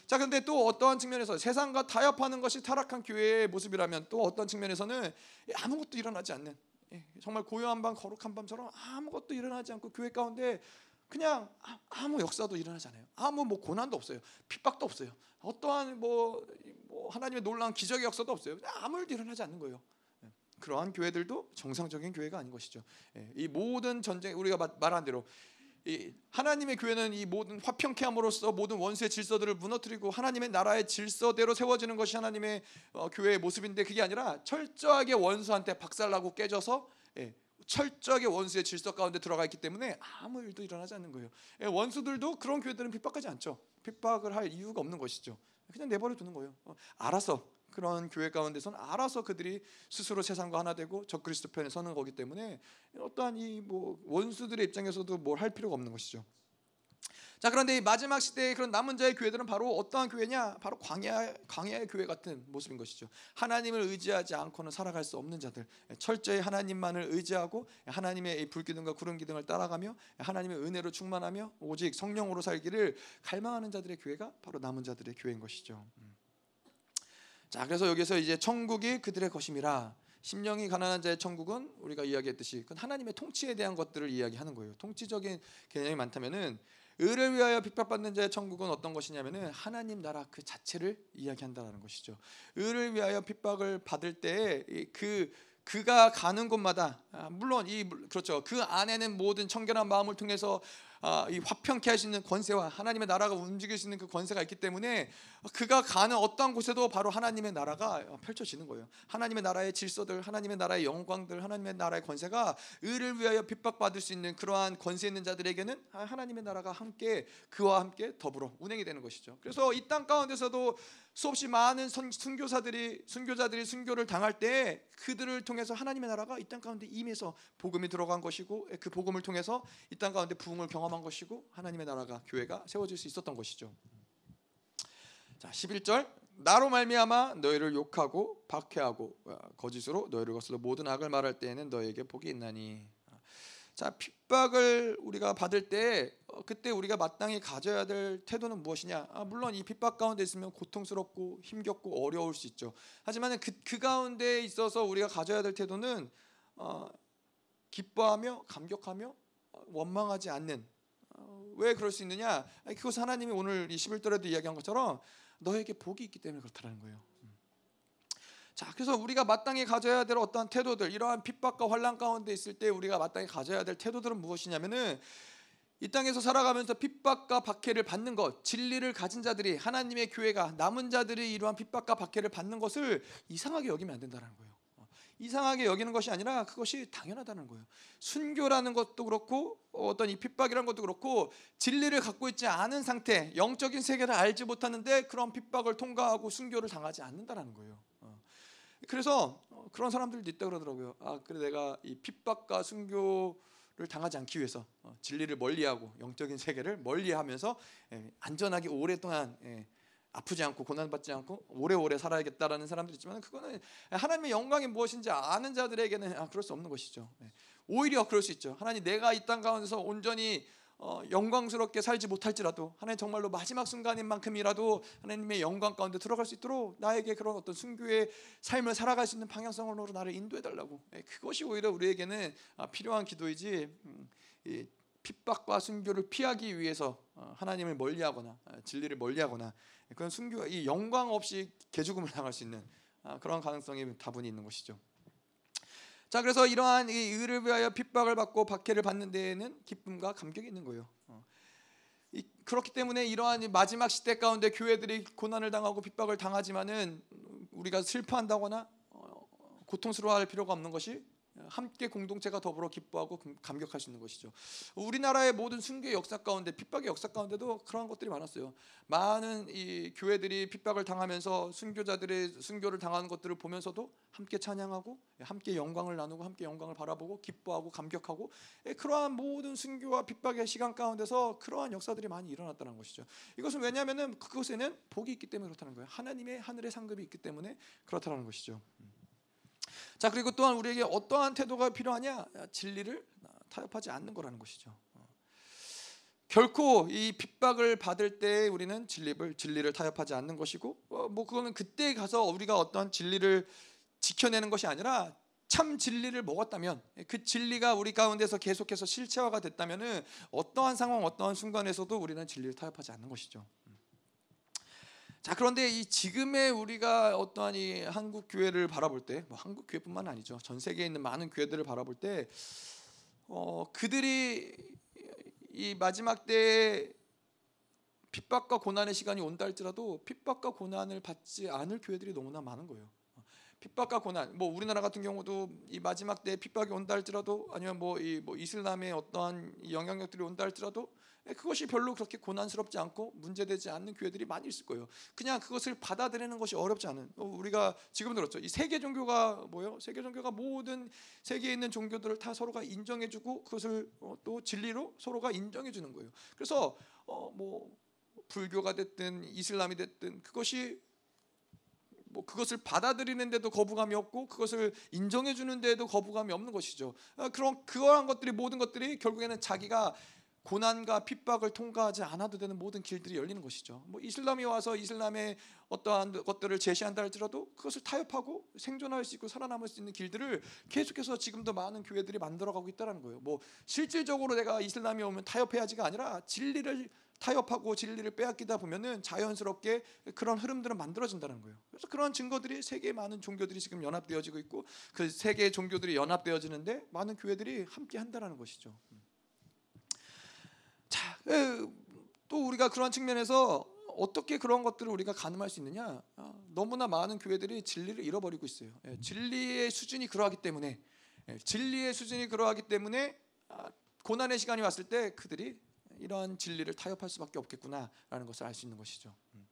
자, 근데 또 어떠한 측면에서 세상과 타협하는 것이 타락한 교회의 모습이라면 또 어떤 측면에서는 아무것도 일어나지 않는 예, 정말 고요한 밤 거룩한 밤처럼 아무것도 일어나지 않고 교회 가운데 그냥 아, 아무 역사도 일어나지 않아요. 아무 뭐 고난도 없어요. 핍박도 없어요. 어떠한 뭐, 뭐 하나님의 놀라운 기적의 역사도 없어요. 아무 일도 일어나지 않는 거예요. 예, 그러한 교회들도 정상적인 교회가 아닌 것이죠. 예, 이 모든 전쟁 우리가 말한 대로 하나님의 교회는 이 모든 화평케 함으로써 모든 원수의 질서들을 무너뜨리고 하나님의 나라의 질서대로 세워지는 것이 하나님의 어, 교회의 모습인데 그게 아니라 철저하게 원수한테 박살나고 깨져서 예, 철저하게 원수의 질서 가운데 들어가 있기 때문에 아무 일도 일어나지 않는 거예요. 예, 원수들도 그런 교회들은 핍박하지 않죠. 핍박을 할 이유가 없는 것이죠. 그냥 내버려 두는 거예요. 어, 알아서 그런 교회 가운데서는 알아서 그들이 스스로 세상과 하나 되고 적그리스도 편에 서는 거기 때문에 어떠한 이 뭐 원수들의 입장에서도 뭘 할 필요가 없는 것이죠. 자 그런데 이 마지막 시대의 그런 남은 자의 교회들은 바로 어떠한 교회냐? 바로 광야 광야의 교회 같은 모습인 것이죠. 하나님을 의지하지 않고는 살아갈 수 없는 자들, 철저히 하나님만을 의지하고 하나님의 불기둥과 구름 기둥을 따라가며 하나님의 은혜로 충만하며 오직 성령으로 살기를 갈망하는 자들의 교회가 바로 남은 자들의 교회인 것이죠. 음. 자, 그래서 여기서 이제 천국이 그들의 것임이라. 심령이 가난한 자의 천국은 우리가 이야기했듯이 그건 하나님의 통치에 대한 것들을 이야기하는 거예요. 통치적인 개념이 많다면은 의를 위하여 핍박받는 자의 천국은 어떤 것이냐면은 하나님 나라 그 자체를 이야기한다라는 것이죠. 의를 위하여 핍박을 받을 때 그 그가 가는 곳마다 아, 물론 이 그렇죠. 그 안에는 모든 청결한 마음을 통해서 아, 이 화평케 있는 권세와 하나님의 나라가 움직일 수 있는 그 권세가 있기 때문에 그가 가는 어떠한 곳에도 바로 하나님의 나라가 펼쳐지는 거예요. 하나님의 나라의 질서들, 하나님의 나라의 영광들, 하나님의 나라의 권세가 의를 위하여 핍박받을 수 있는 그러한 권세 있는 자들에게는 하나님의 나라가 함께 그와 함께 더불어 운행이 되는 것이죠. 그래서 이 땅 가운데서도 수없이 많은 순교사들이 순교자들이 순교를 당할 때 그들을 통해서 하나님의 나라가 이 땅 가운데 임해서 복음이 들어간 것이고 그 복음을 통해서 이 땅 가운데 부흥을 경험한 것이고 하나님의 나라가 교회가 세워질 수 있었던 것이죠. 자, 11절 나로 말미암아 너희를 욕하고 박해하고 어, 거짓으로 너희를 거슬러 모든 악을 말할 때에는 너에게 복이 있나니 자 핍박을 우리가 받을 때 어, 그때 우리가 마땅히 가져야 될 태도는 무엇이냐? 아, 물론 이 핍박 가운데 있으면 고통스럽고 힘겹고 어려울 수 있죠. 하지만 그, 그 가운데 있어서 우리가 가져야 될 태도는 어, 기뻐하며 감격하며 어, 원망하지 않는 어, 왜 그럴 수 있느냐? 그것 하나님이 오늘 이 11절에도 이야기한 것처럼 너에게 복이 있기 때문에 그렇다는 거예요. 자, 그래서 우리가 마땅히 가져야 될 어떠한 태도들, 이러한 핍박과 환란 가운데 있을 때 우리가 마땅히 가져야 될 태도들은 무엇이냐면은 이 땅에서 살아가면서 핍박과 박해를 받는 것, 진리를 가진 자들이 하나님의 교회가 남은 자들이 이러한 핍박과 박해를 받는 것을 이상하게 여기면 안 된다는 거예요. 어, 이상하게 여기는 것이 아니라 그것이 당연하다는 거예요. 순교라는 것도 그렇고 어떤 이 핍박이라는 것도 그렇고 진리를 갖고 있지 않은 상태, 영적인 세계를 알지 못하는데 그런 핍박을 통과하고 순교를 당하지 않는다라는 거예요. 그래서 어, 그런 사람들도 있다 그러더라고요. 아 그래 내가 이 핍박과 순교를 당하지 않기 위해서 어, 진리를 멀리하고 영적인 세계를 멀리하면서 예, 안전하게 오랫동안 예, 아프지 않고 고난받지 않고 오래오래 살아야겠다라는 사람들이 있지만 그거는 하나님의 영광이 무엇인지 아는 자들에게는 아, 그럴 수 없는 것이죠. 예. 오히려 그럴 수 있죠. 하나님 내가 이 땅 가운데서 온전히 어, 영광스럽게 살지 못할지라도 하나님 정말로 마지막 순간인 만큼이라도 하나님의 영광 가운데 들어갈 수 있도록 나에게 그런 어떤 순교의 삶을 살아갈 수 있는 방향성으로 나를 인도해 달라고 예, 그것이 오히려 우리에게는 아, 필요한 기도이지 음, 핍박과 순교를 피하기 위해서 어, 하나님을 멀리하거나 아, 진리를 멀리하거나 그런 순교 이 영광 없이 개죽음을 당할 수 있는 아, 그런 가능성이 다분히 있는 것이죠. 자 그래서 이러한 이 의를 위하여 핍박을 받고 박해를 받는 데에는 기쁨과 감격이 있는 거예요. 어. 이, 그렇기 때문에 이러한 마지막 시대 가운데 교회들이 고난을 당하고 핍박을 당하지만은 우리가 슬퍼한다거나 어, 고통스러워할 필요가 없는 것이 함께 공동체가 더불어 기뻐하고 감격할 수 있는 것이죠. 우리나라의 모든 순교의 역사 가운데 핍박의 역사 가운데도 그러한 것들이 많았어요. 많은 이 교회들이 핍박을 당하면서 순교자들의 순교를 당하는 것들을 보면서도 함께 찬양하고 함께 영광을 나누고 함께 영광을 바라보고 기뻐하고 감격하고 예, 그러한 모든 순교와 핍박의 시간 가운데서 그러한 역사들이 많이 일어났다는 것이죠. 이것은 왜냐하면은 그것에는 복이 있기 때문에 그렇다는 거예요. 하나님의 하늘의 상급이 있기 때문에 그렇다는 것이죠. 자 그리고 또한 우리에게 어떠한 태도가 필요하냐 진리를 타협하지 않는 거라는 것이죠. 결코 이 핍박을 받을 때 우리는 진리를 진리를 타협하지 않는 것이고 어, 뭐 그거는 그때 가서 우리가 어떤 진리를 지켜내는 것이 아니라 참 진리를 먹었다면 그 진리가 우리 가운데서 계속해서 실체화가 됐다면은 어떠한 상황 어떠한 순간에서도 우리는 진리를 타협하지 않는 것이죠. 자 그런데 이 지금의 우리가 어떠한 이 한국 교회를 바라볼 때, 뭐 한국 교회뿐만 아니죠. 전 세계에 있는 많은 교회들을 바라볼 때, 어 그들이 이 마지막 때 핍박과 고난의 시간이 온다 할지라도 핍박과 고난을 받지 않을 교회들이 너무나 많은 거예요. 핍박과 고난, 뭐 우리나라 같은 경우도 이 마지막 때 핍박이 온다 할지라도 아니면 뭐이뭐 이슬람의 어떠한 영향력들이 온다 할지라도 예, 그것이 별로 그렇게 고난스럽지 않고 문제되지 않는 교회들이 많이 있을 거예요. 그냥 그것을 받아들이는 것이 어렵지 않은 어, 우리가 지금 들었죠. 이 세계 종교가 뭐요? 세계 종교가 모든 세계에 있는 종교들을 다 서로가 인정해주고 그것을 어, 또 진리로 서로가 인정해주는 거예요. 그래서 어 뭐 불교가 됐든 이슬람이 됐든 그것이 뭐 그것을 받아들이는데도 거부감이 없고 그것을 인정해 주는데도 거부감이 없는 것이죠. 어, 그런 그러한 것들이 모든 것들이 결국에는 자기가 고난과 핍박을 통과하지 않아도 되는 모든 길들이 열리는 것이죠. 뭐 이슬람이 와서 이슬람의 어떠한 것들을 제시한다 할지라도 그것을 타협하고 생존할 수 있고 살아남을 수 있는 길들을 계속해서 지금도 많은 교회들이 만들어가고 있다는 거예요. 뭐 실질적으로 내가 이슬람이 오면 타협해야지가 아니라 진리를 타협하고 진리를 빼앗기다 보면은 자연스럽게 그런 흐름들은 만들어진다는 거예요. 그래서 그런 증거들이 세계의 많은 종교들이 지금 연합되어지고 있고 그 세계의 종교들이 연합되어지는데 많은 교회들이 함께 한다는 것이죠. 자, 또 우리가 그런 측면에서 어떻게 그런 것들을 우리가 가늠할 수 있느냐? 아, 너무나 많은 교회들이 진리를 잃어버리고 있어요. 예, 진리의 수준이 그러하기 때문에 예, 진리의 수준이 그러하기 때문에 아, 고난의 시간이 왔을 때 그들이 이러한 진리를 타협할 수밖에 없겠구나라는 것을 알 수 있는 것이죠. 음.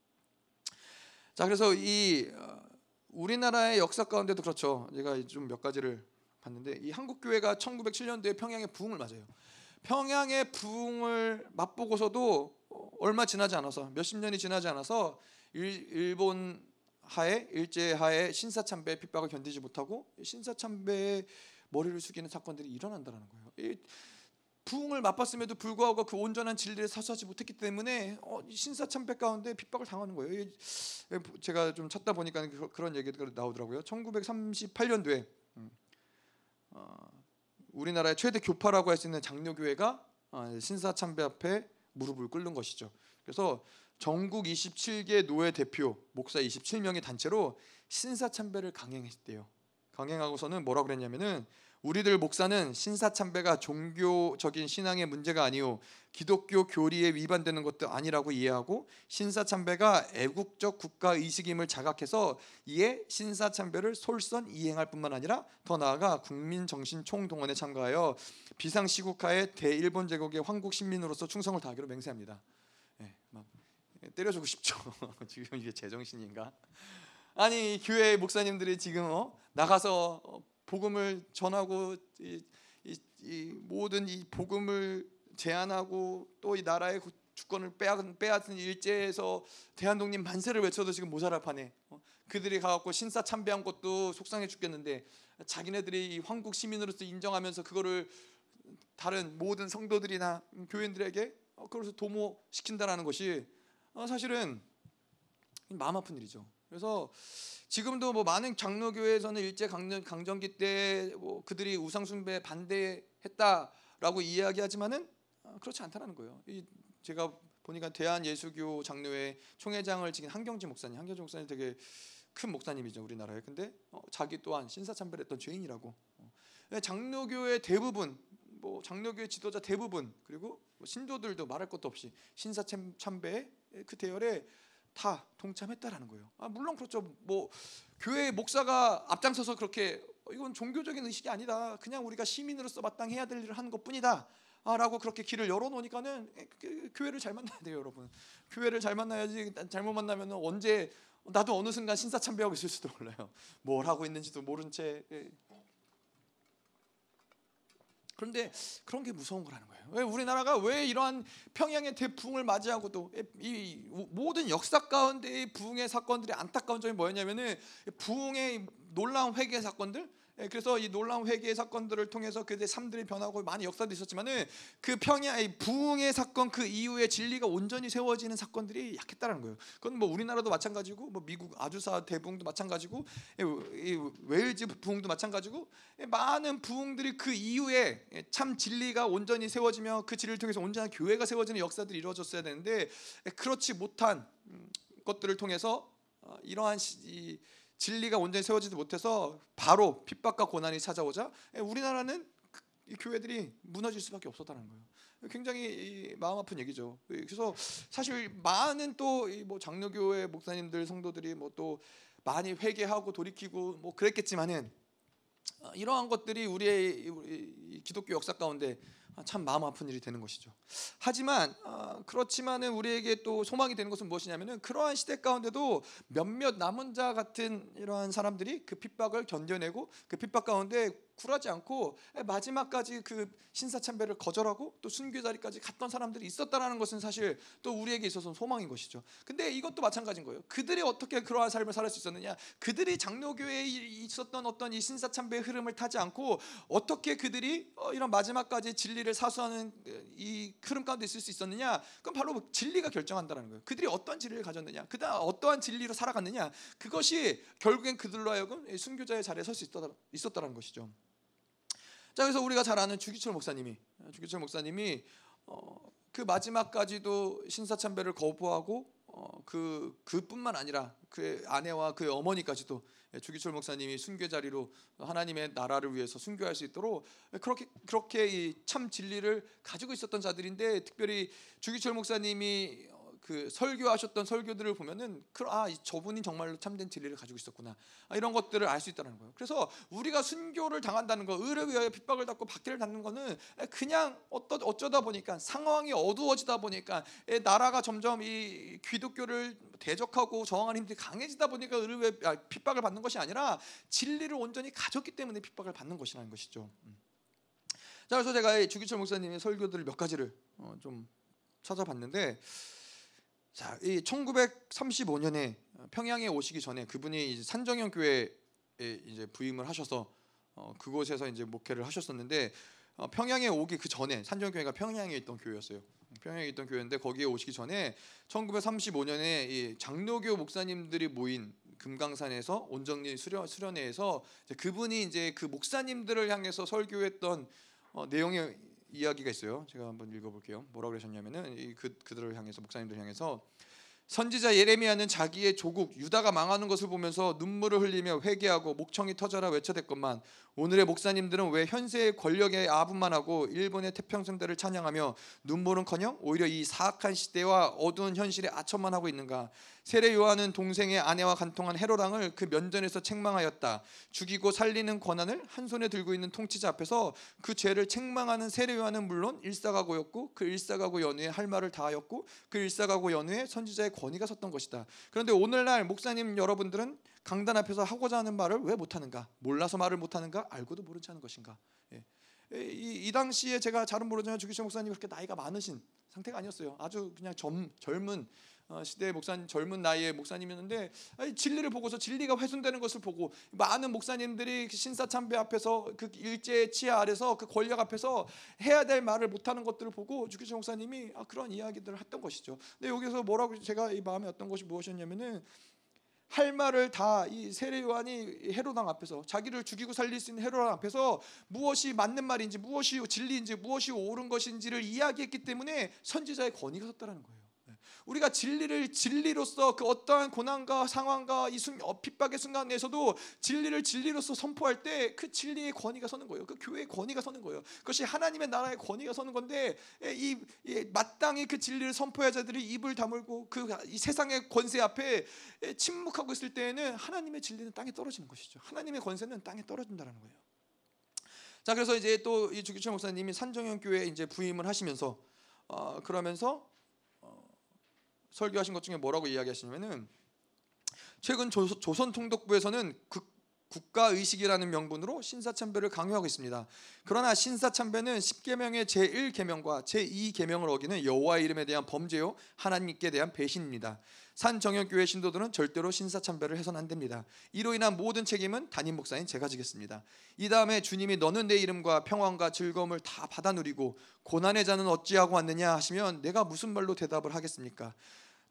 자, 그래서 이 어, 우리나라의 역사 가운데도 그렇죠. 제가 좀 몇 가지를 봤는데 이 한국 교회가 1907년도에 평양의 부흥을 맞아요. 평양의 부흥을 맛보고서도 얼마 지나지 않아서 몇십 년이 지나지 않아서 일, 본 하에 일제 하에 신사 참배 핍박을 견디지 못하고 신사 참배의 머리를 숙이는 사건들이 일어난다는 거예요. 부흥을 맛봤음에도 불구하고 그 온전한 진리를 사수하지 못했기 때문에 어, 신사 참배 가운데 핍박을 당하는 거예요. 제가 좀 찾다 보니까 그런 얘기가 나오더라고요. 1938년도에 음, 어, 우리나라의 최대 교파라고 할 수 있는 장로교회가 어, 신사참배 앞에 무릎을 꿇는 것이죠. 그래서 전국 27개 노회 대표 목사 27명의 단체로 신사참배를 강행했대요. 강행하고서는 뭐라고 그랬냐면은 우리들 목사는 신사참배가 종교적인 신앙의 문제가 아니오 기독교 교리에 위반되는 것도 아니라고 이해하고 신사참배가 애국적 국가 의식임을 자각해서 이에 신사참배를 솔선 이행할 뿐만 아니라 더 나아가 국민 정신 총동원에 참가하여 비상시국하에 대일본 제국의 황국 시민으로서 충성을 다하기로 맹세합니다. 네, 막 때려주고 싶죠. 지금 이게 제정신인가? 아니 교회 목사님들이 지금 어? 나가서 어, 복음을 전하고 이, 이, 이 모든 이 복음을 제안하고 또 이 나라의 주권을 빼앗은, 빼앗은 일제에서 대한독립 만세를 외쳐도 지금 판에 어? 그들이 가갖고 신사 참배한 것도 속상해 죽겠는데 자기네들이 황국 시민으로서 인정하면서 그거를 다른 모든 성도들이나 교인들에게 어, 그것을 도모시킨다라는 것이 어, 사실은 마음 아픈 일이죠. 그래서 지금도 뭐 많은 장로교회에서는 일제 강점, 강점기 때 뭐 그들이 우상 숭배 반대했다라고 이야기하지만은 어, 그렇지 않다는 거예요. 이 제가 보니까 대한 예수교 장로회 총회장을 지킨 한경지 목사님, 한경지 목사님 되게 큰 목사님이죠 우리나라에. 근데 어, 자기 또한 신사참배했던 죄인이라고. 어. 장로교회 대부분, 뭐 장로교회 지도자 대부분 그리고 뭐 신도들도 말할 것도 없이 신사참배의 그 대열에 다 동참했다라는 거예요. 아, 물론 그렇죠. 뭐 교회 목사가 앞장서서 그렇게 어, 이건 종교적인 의식이 아니다. 그냥 우리가 시민으로서 마땅해야 될 일을 하는 것뿐이다. 아, 라고 그렇게 길을 열어놓으니까는 그 교회를 잘 만나야 돼요, 여러분. 교회를 잘 만나야지. 잘못 만나면 언제 나도 어느 순간 신사참배하고 있을 수도 몰라요. 뭘 하고 있는지도 모른 채. 예. 그런데 그런 게 무서운 거라는 거예요. 왜 우리나라가 왜 이러한 평양의 대붕을 맞이하고도 이 모든 역사 가운데의 부흥의 사건들이 안타까운 점이 뭐였냐면은 부흥의 놀라운 회개 사건들 예, 그래서 이 놀라운 회개의 사건들을 통해서 그때 삶들이 변하고 많은 역사도 있었지만은 그 평야의 부흥의 사건 그 이후에 진리가 온전히 세워지는 사건들이 약했다는 거예요. 그건 뭐 우리나라도 마찬가지고 뭐 미국 아주사 대부흥도 마찬가지고 예, 웨일즈 부흥도 마찬가지고 예, 많은 부흥들이 그 이후에 참 진리가 온전히 세워지며 그 진리를 통해서 온전한 교회가 세워지는 역사들이 이루어졌어야 되는데 그렇지 못한 음, 것들을 통해서 어, 이러한 이 진리가 온전히 세워지지 못해서 바로 핍박과 고난이 찾아오자 예, 우리나라는 그이 교회들이 무너질 수밖에 없었다는 거예요. 굉장히 마음 아픈 얘기죠. 예, 그래서 사실 많은 또 뭐 장로교회 목사님들 성도들이 뭐 또 많이 회개하고 돌이키고 뭐 그랬겠지만은 어, 이러한 것들이 우리의 기독교 역사 가운데 참 마음 아픈 일이 되는 것이죠. 하지만 어, 그렇지만은 우리에게 또 소망이 되는 것은 무엇이냐면은 그러한 시대 가운데도 몇몇 남은 자 같은 이러한 사람들이 그 핍박을 견뎌내고 그 핍박 가운데 굴하지 않고 마지막까지 그 신사참배를 거절하고 또 순교 자리까지 갔던 사람들이 있었다라는 것은 사실 또 우리에게 있어서는 소망인 것이죠. 근데 이것도 마찬가지인 거예요. 그들이 어떻게 그러한 삶을 살 수 있었느냐? 그들이 장로교회에 있었던 어떤 이 신사참배의 흐름을 타지 않고 어떻게 그들이 어, 이런 마지막까지 진리를 사수하는 이 흐름 가운데 있을 수 있었느냐? 그건 바로 진리가 결정한다는 거예요. 그들이 어떤 진리를 가졌느냐? 그다음 어떠한 진리로 살아갔느냐? 그것이 결국엔 그들로 하여금 순교자의 자리에 설 수 있었다는 것이죠. 자 그래서 우리가 잘 아는 주기철 목사님이 주기철 목사님이 어, 그 마지막까지도 신사참배를 거부하고 어, 그 그뿐만 아니라 그의 아내와 그의 어머니까지도 주기철 목사님이 순교 자리로 하나님의 나라를 위해서 순교할 수 있도록 그렇게 그렇게 참 진리를 가지고 있었던 자들인데 특별히 주기철 목사님이 그 설교하셨던 설교들을 보면은 아 저분이 정말로 참된 진리를 가지고 있었구나 아, 이런 것들을 알 수 있다는 거예요. 그래서 우리가 순교를 당한다는 거, 의를 위하여 핍박을 받고 박해를 받는 거는 그냥 어떠, 어쩌다 보니까 상황이 어두워지다 보니까 나라가 점점 이 기독교를 대적하고 저항하는 힘들이 강해지다 보니까 의를 위해 아, 핍박을 받는 것이 아니라 진리를 온전히 가졌기 때문에 핍박을 받는 것이라는 것이죠. 음. 자 그래서 제가 주기철 목사님의 설교들을 몇 가지를 어, 좀 찾아봤는데. 자, 이 1935년에 평양에 오시기 전에 그분이 산정형 교회에 이제 부임을 하셔서 어, 그곳에서 이제 목회를 하셨었는데 어, 평양에 오기 그 전에 산정형 교회가 평양에 있던 교회였어요. 평양에 있던 교회인데 거기에 오시기 전에 1935년에 이 장로교 목사님들이 모인 금강산에서 온정리 수련 수련회에서 이제 그분이 이제 그 목사님들을 향해서 설교했던 어, 내용의 이야기가 있어요. 제가 한번 읽어볼게요. 뭐라고 그러셨냐면은 그 그들을 향해서 목사님들 향해서 선지자 예레미야는 자기의 조국 유다가 망하는 것을 보면서 눈물을 흘리며 회개하고 목청이 터져라 외쳐댔건만 오늘의 목사님들은 왜 현세의 권력에 아분만 하고 일본의 태평성대를 찬양하며 눈물은커녕 오히려 이 사악한 시대와 어두운 현실에 아첨만 하고 있는가 세례 요한은 동생의 아내와 간통한 헤로당을 그 면전에서 책망하였다 죽이고 살리는 권한을 한 손에 들고 있는 통치자 앞에서 그 죄를 책망하는 세례 요한은 물론 일사가고였고 그 일사가고 연후에 할 말을 다하였고 그 일사가고 연후에 선지자의 권위가 섰던 것이다 그런데 오늘날 목사님 여러분들은 강단 앞에서 하고자 하는 말을 왜 못하는가? 몰라서 말을 못하는가? 알고도 모른 채 하는 것인가? 예. 이, 이, 당시에 제가 잘은 모르지만 주기철 목사님 그렇게 나이가 많으신 상태가 아니었어요. 아주 그냥 젊, 젊은 어, 시대의 목사님 젊은 나이의 목사님이었는데 진리를 보고서 진리가 훼손되는 것을 보고 많은 목사님들이 그 신사 참배 앞에서 그 일제 치하 아래서 그 권력 앞에서 해야 될 말을 못하는 것들을 보고 주기철 목사님이 아, 그런 이야기들을 했던 것이죠. 근데 여기서 뭐라고 제가 이 마음에 어떤 것이 무엇이었냐면은 할 말을 다 이 세례 요한이 헤로당 앞에서 자기를 죽이고 살릴 수 있는 헤로당 앞에서 무엇이 맞는 말인지 무엇이 진리인지 무엇이 옳은 것인지를 이야기했기 때문에 선지자의 권위가 섰다라는 거예요. 네. 우리가 진리를 진리로서 그 어떠한 고난과 상황과 이 순, 어, 핍박의 순간에서도 진리를 진리로서 선포할 때 그 진리의 권위가 서는 거예요. 그 교회의 권위가 서는 거예요. 그것이 하나님의 나라의 권위가 서는 건데 이, 이 마땅히 그 진리를 선포해야 자들이 입을 다물고 그이 세상의 권세 앞에 침묵하고 있을 때에는 하나님의 진리는 땅에 떨어지는 것이죠. 하나님의 권세는 땅에 떨어진다는 거예요. 자 그래서 이제 또 이 주기철 목사님이 산정현 교회 이제 부임을 하시면서 어, 그러면서 어, 설교하신 것 중에 뭐라고 이야기하시냐면은 최근 조, 조선 통독부에서는 그 국가 의식이라는 명분으로 신사 참배를 강요하고 있습니다. 그러나 신사 참배는 10계명의 제1 계명과 제2 계명을 어기는 여호와 이름에 대한 범죄요 하나님께 대한 배신입니다. 산정혁교회 신도들은 절대로 신사 참배를 해서는 안 됩니다. 이로 인한 모든 책임은 담임 목사인 제가 지겠습니다. 이 다음에 주님이 너는 내 이름과 평안과 즐거움을 다 받아 누리고 고난의 자는 어찌하고 왔느냐 하시면 내가 무슨 말로 대답을 하겠습니까?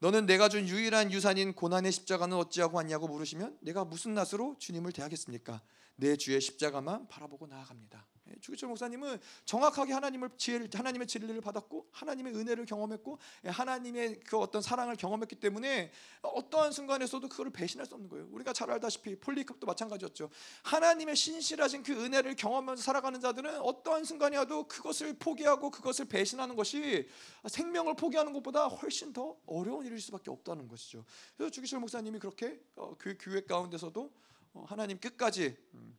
너는 내가 준 유일한 유산인 고난의 십자가는 어찌하고 왔냐고 물으시면 내가 무슨 낯으로 주님을 대하겠습니까? 내 주의 십자가만 바라보고 나아갑니다. 예, 주기철 목사님은 정확하게 하나님을 지혜를 하나님의 진리를 받았고 하나님의 은혜를 경험했고 예, 하나님의 그 어떤 사랑을 경험했기 때문에 어떠한 순간에서도 그거를 배신할 수 없는 거예요. 우리가 잘 알다시피 폴리컵도 마찬가지였죠. 하나님의 신실하신 그 은혜를 경험하면서 살아가는 자들은 어떠한 순간이라도 그것을 포기하고 그것을 배신하는 것이 생명을 포기하는 것보다 훨씬 더 어려운 일일 수밖에 없다는 것이죠. 그래서 주기철 목사님이 그렇게 어, 그 교회 가운데서도 어, 하나님 끝까지 음,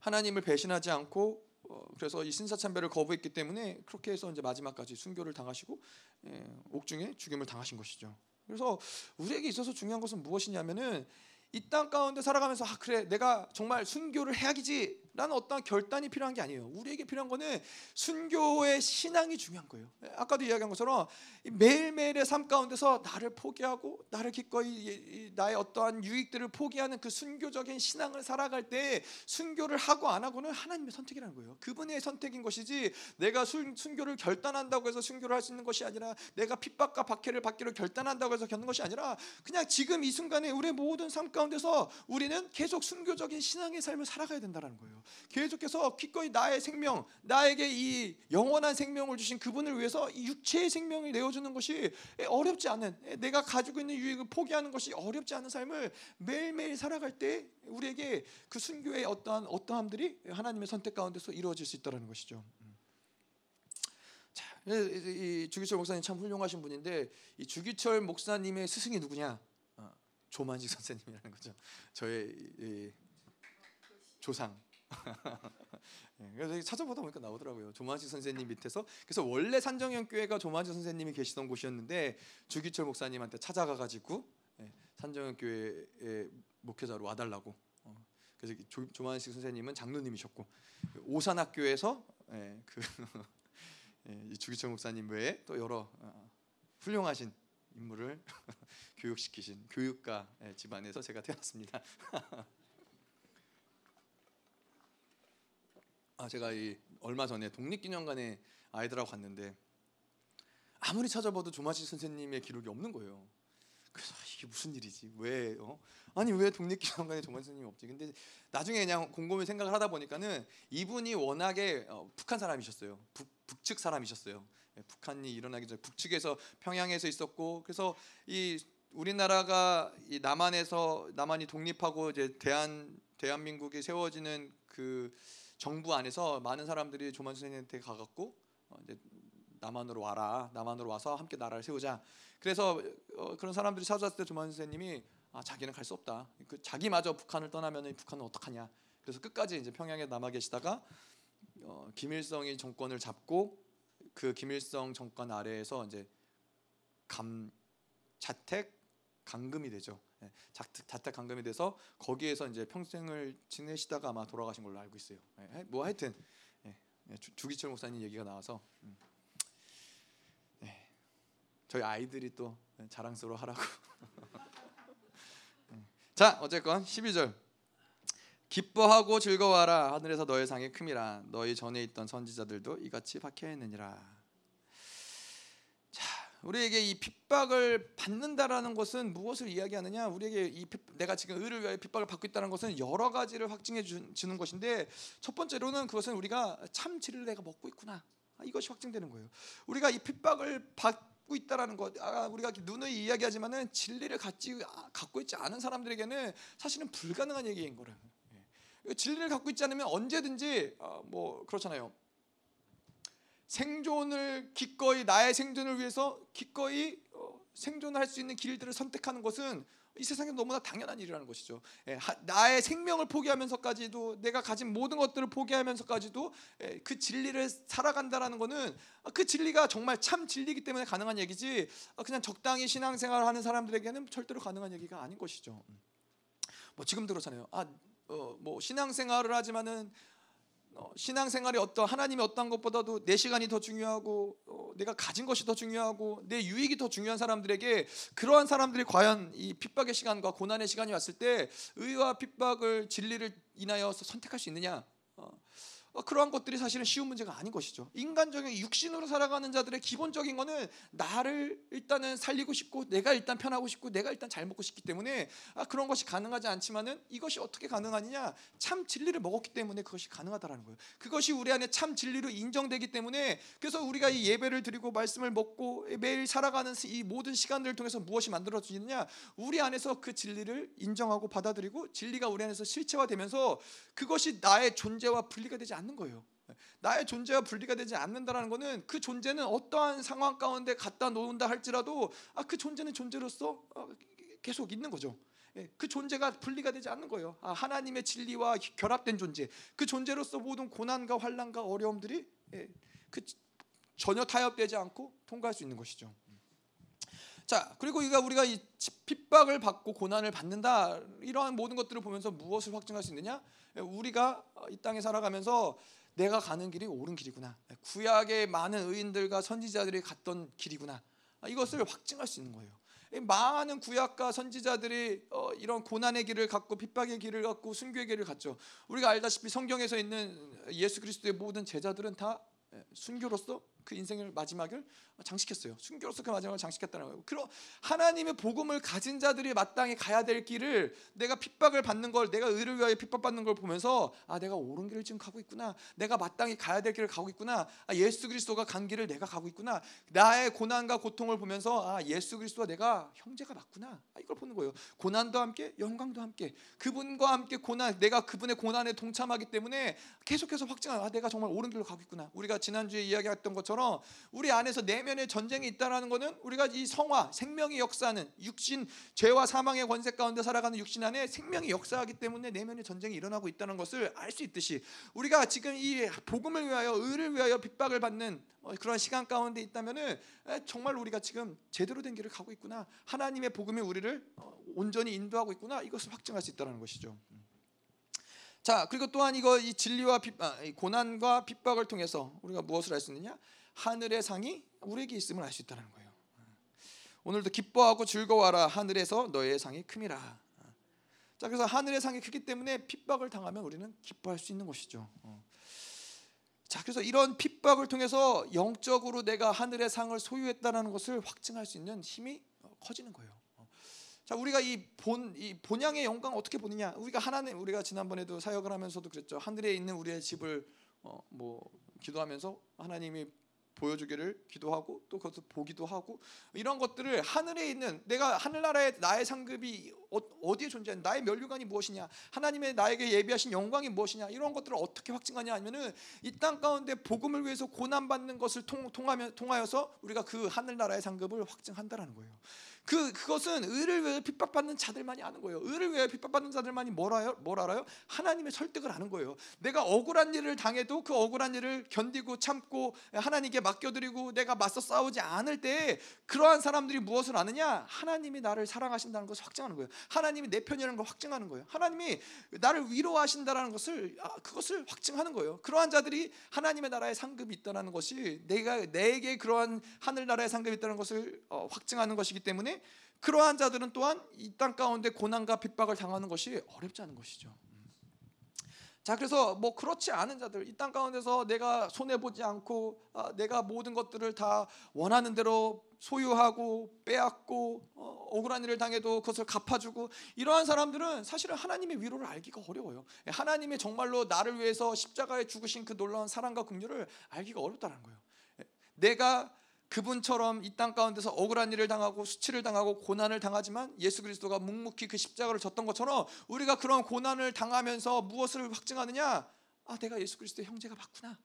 하나님을 배신하지 않고 어, 그래서 이 신사참배를 거부했기 때문에 그렇게 해서 이제 마지막까지 순교를 당하시고 예, 옥중에 죽임을 당하신 것이죠. 그래서 우리에게 있어서 중요한 것은 무엇이냐면은 이 땅 가운데 살아가면서 아 그래 내가 정말 순교를 해야지 라는 어떤 결단이 필요한 게 아니에요. 우리에게 필요한 거는 순교의 신앙이 중요한 거예요. 아까도 이야기한 것처럼 매일매일의 삶 가운데서 나를 포기하고 나를 기꺼이 나의 어떠한 유익들을 포기하는 그 순교적인 신앙을 살아갈 때 순교를 하고 안 하고는 하나님의 선택이라는 거예요. 그분의 선택인 것이지 내가 순, 순교를 결단한다고 해서 순교를 할 수 있는 것이 아니라 내가 핍박과 박해를 받기를 결단한다고 해서 겪는 것이 아니라 그냥 지금 이 순간에 우리의 모든 삶 가운데 서 우리는 계속 순교적인 신앙의 삶을 살아가야 된다는 거예요. 계속해서 기꺼이 나의 생명, 나에게 이 영원한 생명을 주신 그분을 위해서 이 육체의 생명을 내어주는 것이 어렵지 않은 내가 가지고 있는 유익을 포기하는 것이 어렵지 않은 삶을 매일매일 살아갈 때 우리에게 그 순교의 어떠한 어떠함들이 하나님의 선택 가운데서 이루어질 수 있다는 것이죠. 자, 이 주기철 목사님 참 훌륭하신 분인데 이 주기철 목사님의 스승이 누구냐? 어, 조만식 선생님이라는 거죠. 저의 조상. 예, 그래서 찾아보다 보니까 나오더라고요. 조만지 선생님 밑에서 그래서 원래 산정현 교회가 조만지 선생님이 계시던 곳이었는데 주기철 목사님한테 찾아가 가지고 예, 산정현 교회의 목회자로 와달라고. 어, 그래서 조, 조만식 선생님은 장로님이셨고 오산학교에서 예, 그 주기철 목사님 외에 또 여러 어, 훌륭하신 인물을 교육시키신 교육가 집안에서 제가 태어났습니다. 아 제가 이 얼마 전에 독립기념관에 아이들하고 갔는데 아무리 찾아봐도 조마시 선생님의 기록이 없는 거예요. 그래서 아, 이게 무슨 일이지? 왜 어? 아니 왜 독립기념관에 조마시 선생님이 없지? 근데 나중에 그냥 곰곰이 생각을 하다 보니까는 이분이 워낙에 어, 북한 사람이셨어요. 북, 북측 사람이셨어요. 예, 북한이 일어나기 전에 북측에서 평양에서 있었고 그래서 이 우리나라가 이 남한에서 남한이 독립하고 이제 대한 대한민국이 세워지는 그 정부 안에서 많은 사람들이 조만 선생님한테 가갖고 어, 이제 남한으로 와라 남한으로 와서 함께 나라를 세우자. 그래서 어, 그런 사람들이 찾아왔을 때 조만 선생님이 아 자기는 갈 수 없다. 그 자기마저 북한을 떠나면 북한은 어떡하냐. 그래서 끝까지 이제 평양에 남아 계시다가 어, 김일성이 정권을 잡고 그 김일성 정권 아래에서 이제 감 자택 감금이 되죠 예, 자택 감금이 돼서 거기에서 이제 평생을 지내시다가 아마 돌아가신 걸로 알고 있어요. 예, 뭐 하여튼 예, 주기철 목사님 얘기가 나와서 음. 저희 아이들이 또 자랑스러워하라고. 자 어쨌건 12절 기뻐하고 즐거워하라 하늘에서 너의 상이 큼이라 너희 전에 있던 선지자들도 이같이 박해했느니라. 우리에게 이 핍박을 받는다라는 것은 무엇을 이야기하느냐? 우리에게 이 내가 지금 의를 위하여 핍박을 받고 있다는 것은 여러 가지를 확증해 주는 것인데 첫 번째로는 그것은 우리가 참 진리를 내가 먹고 있구나. 아, 이것이 확증되는 거예요. 우리가 이 핍박을 받 갖고 있다라는 것. 아, 우리가 누누이 이야기하지만은 진리를 갖지 갖고 있지 않은 사람들에게는 사실은 불가능한 얘기인. 예. 진리를 갖고 있지 않으면 언제든지 어, 뭐 그렇잖아요. 생존을 기꺼이 나의 생존을 위해서 기꺼이 어, 생존할 수 있는 길들을 선택하는 것은 이 세상에 너무나 당연한 일이라는 것이죠. 예, 나의 생명을 포기하면서까지도 내가 가진 모든 것들을 포기하면서까지도 예, 그 진리를 살아간다라는 것은 그 진리가 정말 참 진리이기 때문에 가능한 얘기지 아, 그냥 적당히 신앙생활을 하는 사람들에게는 절대로 가능한 얘기가 아닌 것이죠. 뭐 지금 들었잖아요. 아, 어, 뭐 신앙생활을 하지만은 어, 신앙생활이 어떤 하나님이 어떤 것보다도 내 시간이 더 중요하고 어, 내가 가진 것이 더 중요하고 내 유익이 더 중요한 사람들에게 그러한 사람들이 과연 이 핍박의 시간과 고난의 시간이 왔을 때 의와 핍박을 진리를 인하여서 선택할 수 있느냐? 어, 어, 그러한 것들이 사실은 쉬운 문제가 아닌 것이죠. 인간적인 육신으로 살아가는 자들의 기본적인 거는 나를 일단은 살리고 싶고 내가 일단 편하고 싶고 내가 일단 잘 먹고 싶기 때문에 아, 그런 것이 가능하지 않지만은 이것이 어떻게 가능하느냐? 참 진리를 먹었기 때문에 그것이 가능하다라는 거예요. 그것이 우리 안에 참 진리로 인정되기 때문에 그래서 우리가 이 예배를 드리고 말씀을 먹고 매일 살아가는 이 모든 시간들을 통해서 무엇이 만들어지느냐? 우리 안에서 그 진리를 인정하고 받아들이고 진리가 우리 안에서 실체화되면서 그것이 나의 존재와 분리가 되지 않는 거예요. 나의 존재와 분리가 되지 않는다라는 것은 그 존재는 어떠한 상황 가운데 갖다 놓는다 할지라도 아, 그 존재는 존재로서 어, 계속 있는 거죠. 예, 그 존재가 분리가 되지 않는 거예요. 아, 하나님의 진리와 결합된 존재. 그 존재로서 모든 고난과 환란과 어려움들이 예, 그 전혀 타협되지 않고 통과할 수 있는 것이죠. 자, 그리고 이가 우리가 이 핍박을 받고 고난을 받는다 이러한 모든 것들을 보면서 무엇을 확증할 수 있느냐? 우리가 이 땅에 살아가면서 내가 가는 길이 옳은 길이구나. 구약의 많은 의인들과 선지자들이 갔던 길이구나. 이것을 확증할 수 있는 거예요. 많은 구약과 선지자들이 어, 이런 고난의 길을 갖고 핍박의 길을 갖고 순교의 길을 갔죠. 우리가 알다시피 성경에서 있는 예수 그리스도의 모든 제자들은 다 순교로서 그 인생을 마지막을 장식했어요. 순교로서 그 마지막을 장식했다는 거예요. 그럼 하나님의 복음을 가진 자들이 마땅히 가야 될 길을 내가 핍박을 받는 걸 내가 의를 위하여 핍박받는 걸 보면서 아 내가 옳은 길을 지금 가고 있구나. 내가 마땅히 가야 될 길을 가고 있구나. 아, 예수 그리스도가 간 길을 내가 가고 있구나. 나의 고난과 고통을 보면서 아 예수 그리스도와 내가 형제가 맞구나. 아, 이걸 보는 거예요. 고난도 함께 영광도 함께 그분과 함께 고난 내가 그분의 고난에 동참하기 때문에 계속해서 확증하 아 내가 정말 옳은 길로 가고 있구나. 우리가 지난주에 이야기했던 것처럼 우리 안에서 내면 내면에 전쟁이 있다라는 것은 우리가 이 성화 생명의 역사는 육신 죄와 사망의 권세 가운데 살아가는 육신 안에 생명이 역사하기 때문에 내면에 전쟁이 일어나고 있다는 것을 알 수 있듯이 우리가 지금 이 복음을 위하여 의를 위하여 핍박을 받는 어, 그런 시간 가운데 있다면은 정말 우리가 지금 제대로 된 길을 가고 있구나 하나님의 복음이 우리를 어, 온전히 인도하고 있구나 이것을 확증할 수 있다는 것이죠. 자 그리고 또한 이거 이 진리와 핍박, 고난과 핍박을 통해서 우리가 무엇을 할 수 있느냐? 하늘의 상이 우리에게 있음을 알 수 있다는 거예요. 오늘도 기뻐하고 즐거워하라 하늘에서 너의 상이 큼이라. 자 그래서 하늘의 상이 크기 때문에 핍박을 당하면 우리는 기뻐할 수 있는 것이죠. 어. 자 그래서 이런 핍박을 통해서 영적으로 내가 하늘의 상을 소유했다는 것을 확증할 수 있는 힘이 커지는 거예요. 어. 자 우리가 이 본 이 본향의 영광 어떻게 보느냐? 우리가 하나님 우리가 지난번에도 사역을 하면서도 그랬죠. 하늘에 있는 우리의 집을 어, 뭐 기도하면서 하나님이 보여주기를 기도하고 또 그것을 보기도 하고 이런 것들을 하늘에 있는 내가 하늘나라의 나의 상급이 어, 디에 존재하는 나의 면류관이 무엇이냐 하나님의 나에게 예비하신 영광이 무엇이냐 이런 것들을 어떻게 확증하냐 하면은 이 땅 가운데 복음을 위해서 고난 받는 것을 통, 통하며 통하여서 우리가 그 하늘나라의 상급을 확증한다라는 거예요. 그 그것은 의를 위해 핍박받는 자들만이 아는 거예요. 의를 위해 핍박받는 자들만이 뭘 알아요? 뭘 알아요? 하나님의 설득을 아는 거예요. 내가 억울한 일을 당해도 그 억울한 일을 견디고 참고 하나님께 맡겨드리고 내가 맞서 싸우지 않을 때 그러한 사람들이 무엇을 아느냐? 하나님이 나를 사랑하신다는 것을 확증하는 거예요. 하나님이 내 편이라는 걸 확증하는 거예요. 하나님이 나를 위로하신다라는 것을 아, 그것을 확증하는 거예요. 그러한 자들이 하나님의 나라의 상급이 있다는 것이 내가 내게 그러한 하늘 나라의 상급이 있다는 것을 어, 확증하는 것이기 때문에 그러한 자들은 또한 이 땅 가운데 고난과 핍박을 당하는 것이 어렵지 않은 것이죠. 자 그래서 뭐 그렇지 않은 자들 이 땅 가운데서 내가 손해 보지 않고 아, 내가 모든 것들을 다 원하는 대로 소유하고 빼앗고 어, 억울한 일을 당해도 그것을 갚아주고 이러한 사람들은 사실은 하나님의 위로를 알기가 어려워요. 하나님의 정말로 나를 위해서 십자가에 죽으신 그 놀라운 사랑과 긍휼을 알기가 어렵다는 거예요. 내가 그분처럼 이 땅 가운데서 억울한 일을 당하고 수치를 당하고 고난을 당하지만 예수 그리스도가 묵묵히 그 십자가를 졌던 것처럼 우리가 그런 고난을 당하면서 무엇을 확증하느냐? 아, 내가 예수 그리스도의 형제가 맞구나.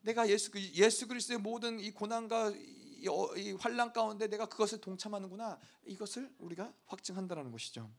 내가 예수 그 예수 그리스도의 모든 이 고난과 이, 어, 이 환란 가운데 내가 그것을 동참하는구나. 이것을 우리가 확증한다라는 것이죠.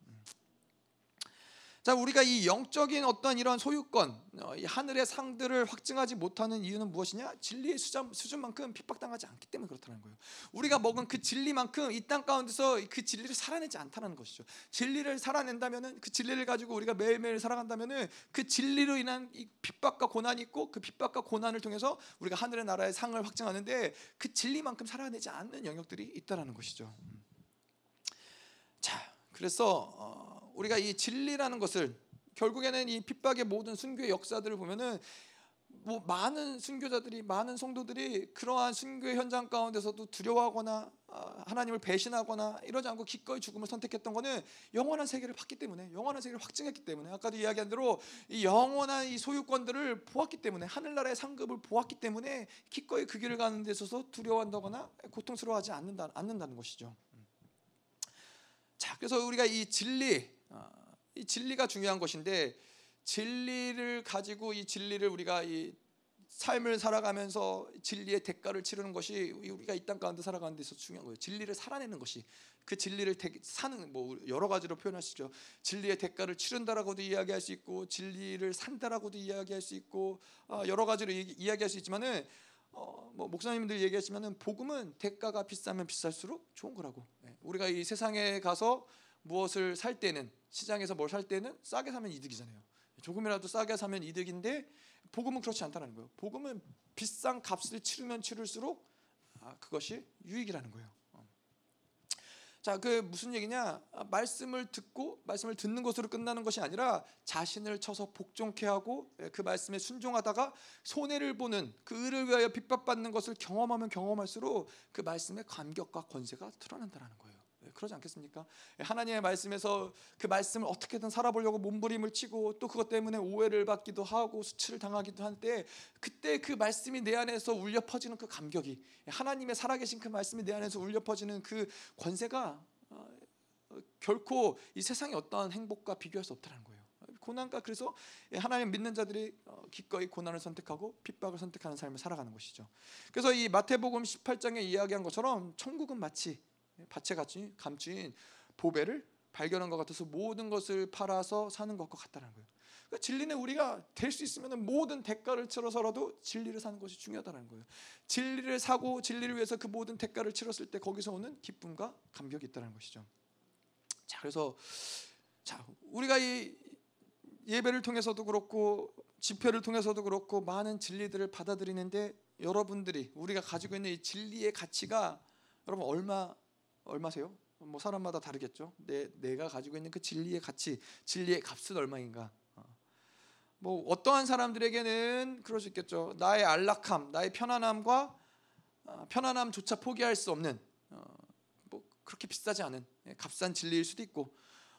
자, 우리가 이 영적인 어떤 이런 소유권, 어, 이 하늘의 상들을 확증하지 못하는 이유는 무엇이냐? 진리의 수준, 수준만큼 핍박당하지 않기 때문에 그렇다는 거예요. 우리가 먹은 그 진리만큼 이 땅 가운데서 그 진리를 살아내지 않다는 것이죠. 진리를 살아낸다면은 그 진리를 가지고 우리가 매일매일 살아간다면은 그 진리로 인한 이 핍박과 고난이 있고 그 핍박과 고난을 통해서 우리가 하늘의 나라의 상을 확증하는데 그 진리만큼 살아내지 않는 영역들이 있다라는 것이죠. 자, 그래서 어, 우리가 이 진리라는 것을 결국에는 이 핍박의 모든 순교의 역사들을 보면은 뭐 많은 순교자들이 많은 성도들이 그러한 순교의 현장 가운데서도 두려워하거나 아, 하나님을 배신하거나 이러지 않고 기꺼이 죽음을 선택했던 것은 영원한 세계를 봤기 때문에 영원한 세계를 확증했기 때문에 아까도 이야기한 대로 이 영원한 이 소유권들을 보았기 때문에 하늘나라의 상급을 보았기 때문에 기꺼이 그 길을 가는 데 있어서 두려워한다거나 고통스러워하지 않는다, 않는다는 것이죠. 자, 그래서 우리가 이 진리 아, 이 진리가 중요한 것인데 진리를 가지고 이 진리를 우리가 이 삶을 살아가면서 진리의 대가를 치르는 것이 우리가 이 땅 가운데 살아가는 데서 중요한 거예요. 진리를 살아내는 것이 그 진리를 대, 사는 뭐 여러 가지로 표현하시죠. 진리의 대가를 치른다라고도 이야기할 수 있고 진리를 산다라고도 이야기할 수 있고 어, 여러 가지로 이, 이야기할 수 있지만은 어, 뭐 목사님들 얘기하시면은 복음은 대가가 비싸면 비쌀수록 좋은 거라고. 네. 우리가 이 세상에 가서 무엇을 살 때는 시장에서 뭘 살 때는 싸게 사면 이득이잖아요. 조금이라도 싸게 사면 이득인데 복음은 그렇지 않다는 거예요. 복음은 비싼 값을 치르면 치를수록 아, 그것이 유익이라는 거예요. 어. 자, 그 무슨 얘기냐? 아, 말씀을 듣고 말씀을 듣는 것으로 끝나는 것이 아니라 자신을 쳐서 복종케 하고 예, 그 말씀에 순종하다가 손해를 보는 그 의를 위하여 핍박받는 것을 경험하면 경험할수록 그 말씀의 감격과 권세가 드러난다는 거예요. 그러지 않겠습니까? 하나님의 말씀에서 그 말씀을 어떻게든 살아보려고 몸부림을 치고 또 그것 때문에 오해를 받기도 하고 수치를 당하기도 할때 그때 그 말씀이 내 안에서 울려 퍼지는 그 감격이 하나님의 살아계신 그 말씀이 내 안에서 울려 퍼지는 그 권세가 어, 결코 이 세상의 어떠한 행복과 비교할 수 없다는 거예요. 고난과 그래서 하나님 믿는 자들이 어, 기꺼이 고난을 선택하고 핍박을 선택하는 삶을 살아가는 것이죠. 그래서 이 마태복음 18장에 이야기한 것처럼 천국은 마치 밭에 같이 감추인 보배를 발견한 것 같아서 모든 것을 팔아서 사는 것과 같다는 거예요. 그러니까 진리는 우리가 될 수 있으면 모든 대가를 치러서라도 진리를 사는 것이 중요하다는 거예요. 진리를 사고 진리를 위해서 그 모든 대가를 치렀을 때 거기서 오는 기쁨과 감격이 있다는 것이죠. 자, 그래서 자, 우리가 이 예배를 통해서도 그렇고 집회를 통해서도 그렇고 많은 진리들을 받아들이는데 여러분들이 우리가 가지고 있는 이 진리의 가치가 여러분 얼마 얼마세요? 뭐 사람마다 다르겠죠. 내 내가 가지고 있는 그 진리의 가치, 진리의 값은 얼마인가? 어. 뭐 어떠한 사람들에게는 그럴 수 있겠죠. 나의 안락함, 나의 편안함과 어, 편안함조차 포기할 수 없는 어, 뭐 그렇게 비싸지 않은 예, 값싼 진리일 수도 있고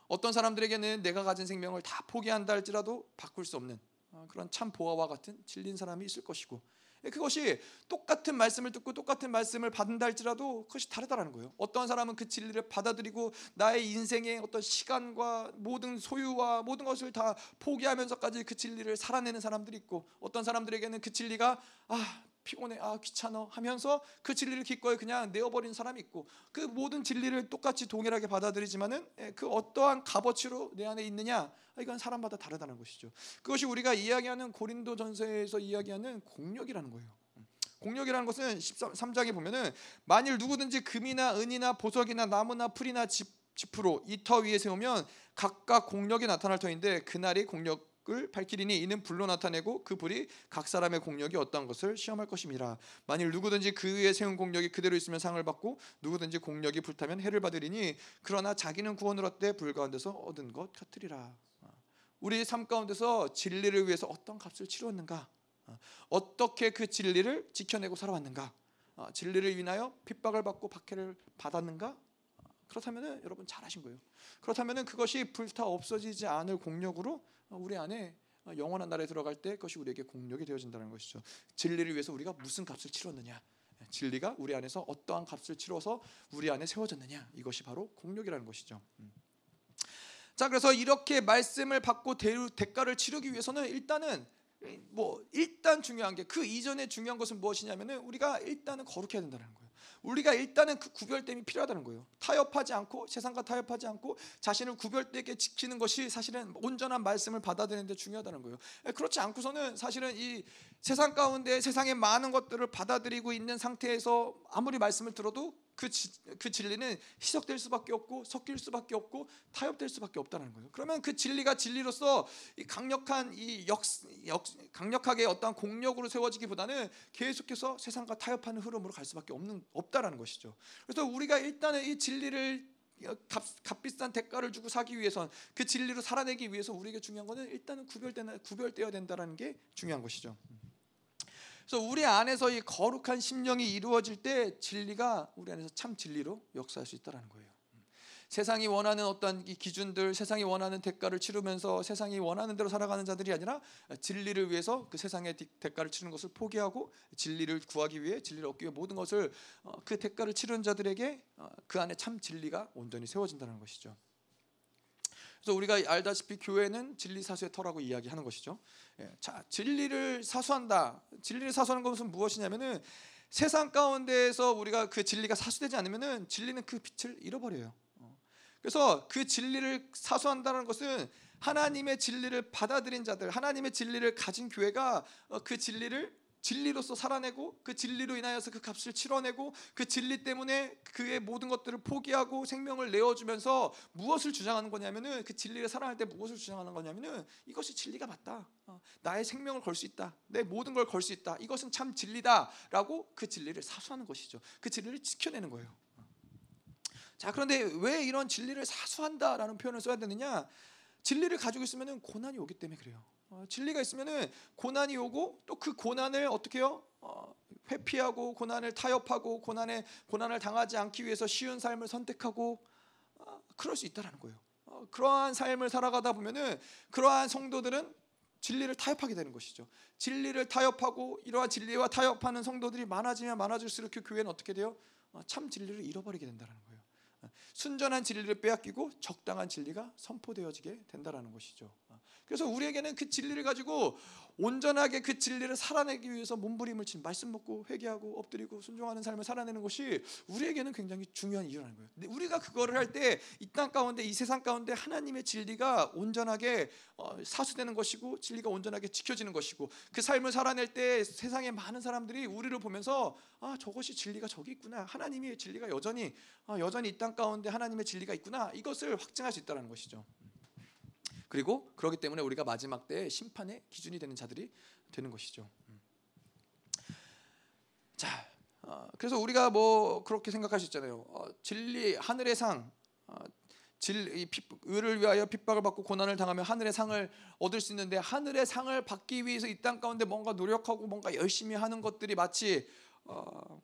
어떤 사람들에게는 내가 가진 생명을 다 포기한다 할지라도 바꿀 수 없는 그런 참 보아와 같은 진린 사람이 있을 것이고 예, 그것이 똑같은 말씀을 듣고 똑같은 말씀을 받는다 할지라도 그것이 다르다라는 거예요. 어떤 사람은 그 진리를 받아들이고 나의 인생의 어떤 시간과 모든 소유와 모든 것을 다 포기하면서까지 그 진리를 살아내는 사람들이 있고 어떤 사람들에게는 그 진리가 아 피곤해 아 귀찮어 하면서 그 진리를 기꺼이 그냥 내어버린 사람이 있고 그 모든 진리를 똑같이 동일하게 받아들이지만은 예, 그 어떠한 값어치로 내 안에 있느냐 아, 이건 사람마다 다르다는 것이죠. 그것이 우리가 이야기하는 고린도 전서에서 이야기하는 공력이라는 거예요. 공력이라는 것은 13장에 보면은 만일 누구든지 금이나 은이나 보석이나 나무나 풀이나 집, 지프로 이 터 위에 세우면 각각 공력이 나타날 터인데 그날이 공력 을 밝히리니 이는 불로 나타내고 그 불이 각 사람의 공력이 어떠한 것을 시험할 것임이라 만일 누구든지 그 위에 세운 공력이 그대로 있으면 상을 받고 누구든지 공력이 불타면 해를 받으리니 그러나 자기는 구원을 얻되 불 가운데서 얻은 것 같으리라. 우리 삶 가운데서 진리를 위해서 어떤 값을 치루었는가? 어떻게 그 진리를 지켜내고 살아왔는가? 진리를 위하여 핍박을 받고 박해를 받았는가? 그렇다면 여러분 잘하신 거예요. 그렇다면 그것이 불타 없어지지 않을 공력으로 우리 안에 영원한 나라에 들어갈 때 그것이 우리에게 공력이 되어진다는 것이죠. 진리를 위해서 우리가 무슨 값을 치렀느냐. 진리가 우리 안에서 어떠한 값을 치러서 우리 안에 세워졌느냐 이것이 바로 공력이라는 것이죠. 음. 자 그래서 이렇게 말씀을 받고 대가를 치르기 위해서는 일단은 뭐 일단 중요한 게 그 이전에 중요한 것은 무엇이냐면은 우리가 일단은 거룩해야 된다는 거예요. 우리가 일단은 그 구별됨이 필요하다는 거예요. 타협하지 않고 세상과 타협하지 않고 자신을 구별되게 지키는 것이 사실은 온전한 말씀을 받아들이는데 중요하다는 거예요. 예, 그렇지 않고서는 사실은 이 세상 가운데 세상의 많은 것들을 받아들이고 있는 상태에서 아무리 말씀을 들어도 그, 지, 그 진리는 희석될 수밖에 없고 섞일 수밖에 없고 타협될 수밖에 없다는 거예요. 그러면 그 진리가 진리로서 이 강력한 이 역, 역, 강력하게 어떠한 공력으로 세워지기보다는 계속해서 세상과 타협하는 흐름으로 갈 수밖에 없는 없다라는 것이죠. 그래서 우리가 일단은 이 진리를 값, 값비싼 대가를 주고 사기 위해선 그 진리로 살아내기 위해서 우리에게 중요한 것은 일단은 구별되나 구별되어야 된다라는 게 중요한 것이죠. 그래서 우리 안에서 이 거룩한 심령이 이루어질 때 진리가 우리 안에서 참 진리로 역사할 수 있다라는 거예요. 세상이 원하는 어떤 기준들, 세상이 원하는 대가를 치르면서 세상이 원하는 대로 살아가는 자들이 아니라 진리를 위해서 그 세상의 대가를 치르는 것을 포기하고 진리를 구하기 위해 진리를 얻기 위해 모든 것을 어, 그 대가를 치르는 자들에게 어, 그 안에 참 진리가 온전히 세워진다는 것이죠. 그래서 우리가 알다시피 교회는 진리 사수의 터라고 이야기하는 것이죠. 예, 자, 진리를 사수한다. 진리를 사수하는 것은 무엇이냐면은 세상 가운데에서 우리가 그 진리가 사수되지 않으면은 진리는 그 빛을 잃어버려요. 어. 그래서 그 진리를 사수한다는 것은 하나님의 진리를 받아들인 자들, 하나님의 진리를 가진 교회가 어, 그 진리를 진리로서 살아내고 그 진리로 인하여서 그 값을 치러내고 그 진리 때문에 그의 모든 것들을 포기하고 생명을 내어주면서 무엇을 주장하는 거냐면은 그 진리를 사랑할 때 무엇을 주장하는 거냐면은 이것이 진리가 맞다. 어, 나의 생명을 걸 수 있다. 내 모든 걸 걸 수 있다. 이것은 참 진리다라고 그 진리를 사수하는 것이죠. 그 진리를 지켜내는 거예요. 자 그런데 왜 이런 진리를 사수한다라는 표현을 써야 되느냐? 진리를 가지고 있으면 고난이 오기 때문에 그래요. 어, 진리가 있으면은 고난이 오고 또 그 고난을 어떻게요? 어, 회피하고 고난을 타협하고 고난에 고난을 당하지 않기 위해서 쉬운 삶을 선택하고 어, 그럴 수 있다라는 거예요. 어, 그러한 삶을 살아가다 보면은 그러한 성도들은 진리를 타협하게 되는 것이죠. 진리를 타협하고 이러한 진리와 타협하는 성도들이 많아지면 많아질수록 그 교회는 어떻게 돼요? 어, 참 진리를 잃어버리게 된다는 거예요. 어, 순전한 진리를 빼앗기고 적당한 진리가 선포되어지게 된다라는 것이죠. 그래서 우리에게는 그 진리를 가지고 온전하게 그 진리를 살아내기 위해서 몸부림을 친 말씀 먹고 회개하고 엎드리고 순종하는 삶을 살아내는 것이 우리에게는 굉장히 중요한 이유라는 거예요. 근데 우리가 그거를 할 때 이 땅 가운데 이 세상 가운데 하나님의 진리가 온전하게 어, 사수되는 것이고 진리가 온전하게 지켜지는 것이고 그 삶을 살아낼 때 세상의 많은 사람들이 우리를 보면서 아 저것이 진리가 저기 있구나 하나님의 진리가 여전히 아, 여전히 이 땅 가운데 하나님의 진리가 있구나 이것을 확증할 수 있다는 것이죠. 그리고 그렇기 때문에 우리가 마지막 때 심판의 기준이 되는 자들이 되는 것이죠. 음. 자, 어, 그래서 우리가 뭐 그렇게 생각할 수 있잖아요. 어, 진리 하늘의 상, 어, 진 의를 위하여 핍박을 받고 고난을 당하면 하늘의 상을 얻을 수 있는데 하늘의 상을 받기 위해서 이 땅 가운데 뭔가 노력하고 뭔가 열심히 하는 것들이 마치 어,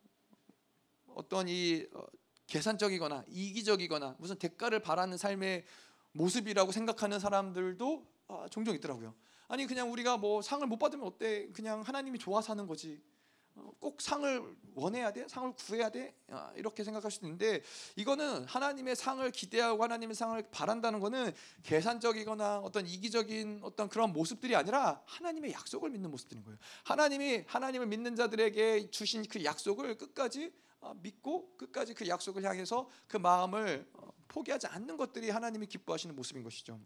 어떤 이 어, 계산적이거나 이기적이거나 무슨 대가를 바라는 삶의 모습이라고 생각하는 사람들도 아, 종종 있더라고요. 아니 그냥 우리가 뭐 상을 못 받으면 어때? 그냥 하나님이 좋아서 하는 거지. 어, 꼭 상을 원해야 돼? 상을 구해야 돼? 아, 이렇게 생각할 수 있는데 이거는 하나님의 상을 기대하고 하나님의 상을 바란다는 거는 계산적이거나 어떤 이기적인 어떤 그런 모습들이 아니라 하나님의 약속을 믿는 모습들인 거예요. 하나님이 하나님을 믿는 자들에게 주신 그 약속을 끝까지 어, 믿고 끝까지 그 약속을 향해서 그 마음을 어, 포기하지 않는 것들이 하나님이 기뻐하시는 모습인 것이죠.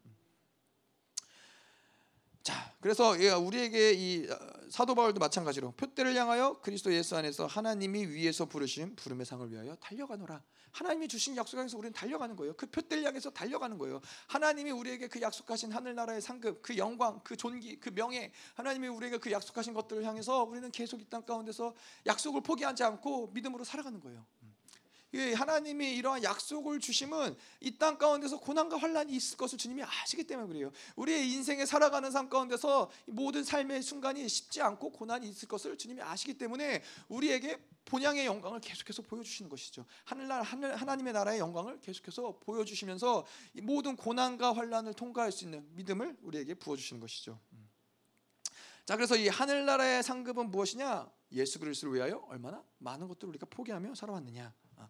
자, 그래서 우리에게 이 어, 사도 바울도 마찬가지로 표대를 향하여 그리스도 예수 안에서 하나님이 위에서 부르신 부름의 상을 위하여 달려가노라. 하나님이 주신 약속 에서 우리는 달려가는 거예요. 그 표대를 향해서 달려가는 거예요. 하나님이 우리에게 그 약속하신 하늘나라의 상급, 그 영광, 그 존귀, 그 명예, 하나님이 우리에게 그 약속하신 것들을 향해서 우리는 계속 이 땅 가운데서 약속을 포기하지 않고 믿음으로 살아가는 거예요. 하나님이 이러한 약속을 주심은 이 땅 가운데서 고난과 환란이 있을 것을 주님이 아시기 때문에 그래요. 우리의 인생에 살아가는 삶 가운데서 모든 삶의 순간이 쉽지 않고 고난이 있을 것을 주님이 아시기 때문에 우리에게 본향의 영광을 계속해서 보여주시는 것이죠. 하늘나라 하늘, 하나님의 나라의 영광을 계속해서 보여주시면서 모든 고난과 환란을 통과할 수 있는 믿음을 우리에게 부어주시는 것이죠. 자, 그래서 이 하늘나라의 상급은 무엇이냐? 예수 그리스도를 위하여 얼마나 많은 것들을 우리가 포기하며 살아왔느냐. 아,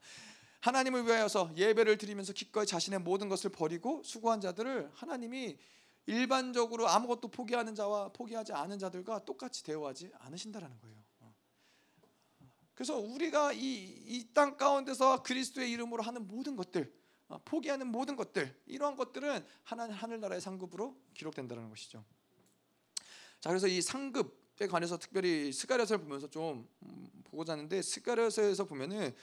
하나님을 위하여서 예배를 드리면서 기꺼이 자신의 모든 것을 버리고 수고한 자들을 하나님이 일반적으로 아무것도 포기하는 자와 포기하지 않은 자들과 똑같이 대우하지 않으신다라는 거예요. 어. 그래서 우리가 이이땅 가운데서 그리스도의 이름으로 하는 모든 것들, 어, 포기하는 모든 것들, 이러한 것들은 하나님 하늘나라의 상급으로 기록된다는 것이죠. 자, 그래서 이 상급에 관해서 특별히 스가랴서를 보면서 좀 음, 보고자 하는데 스가랴서에서 보면은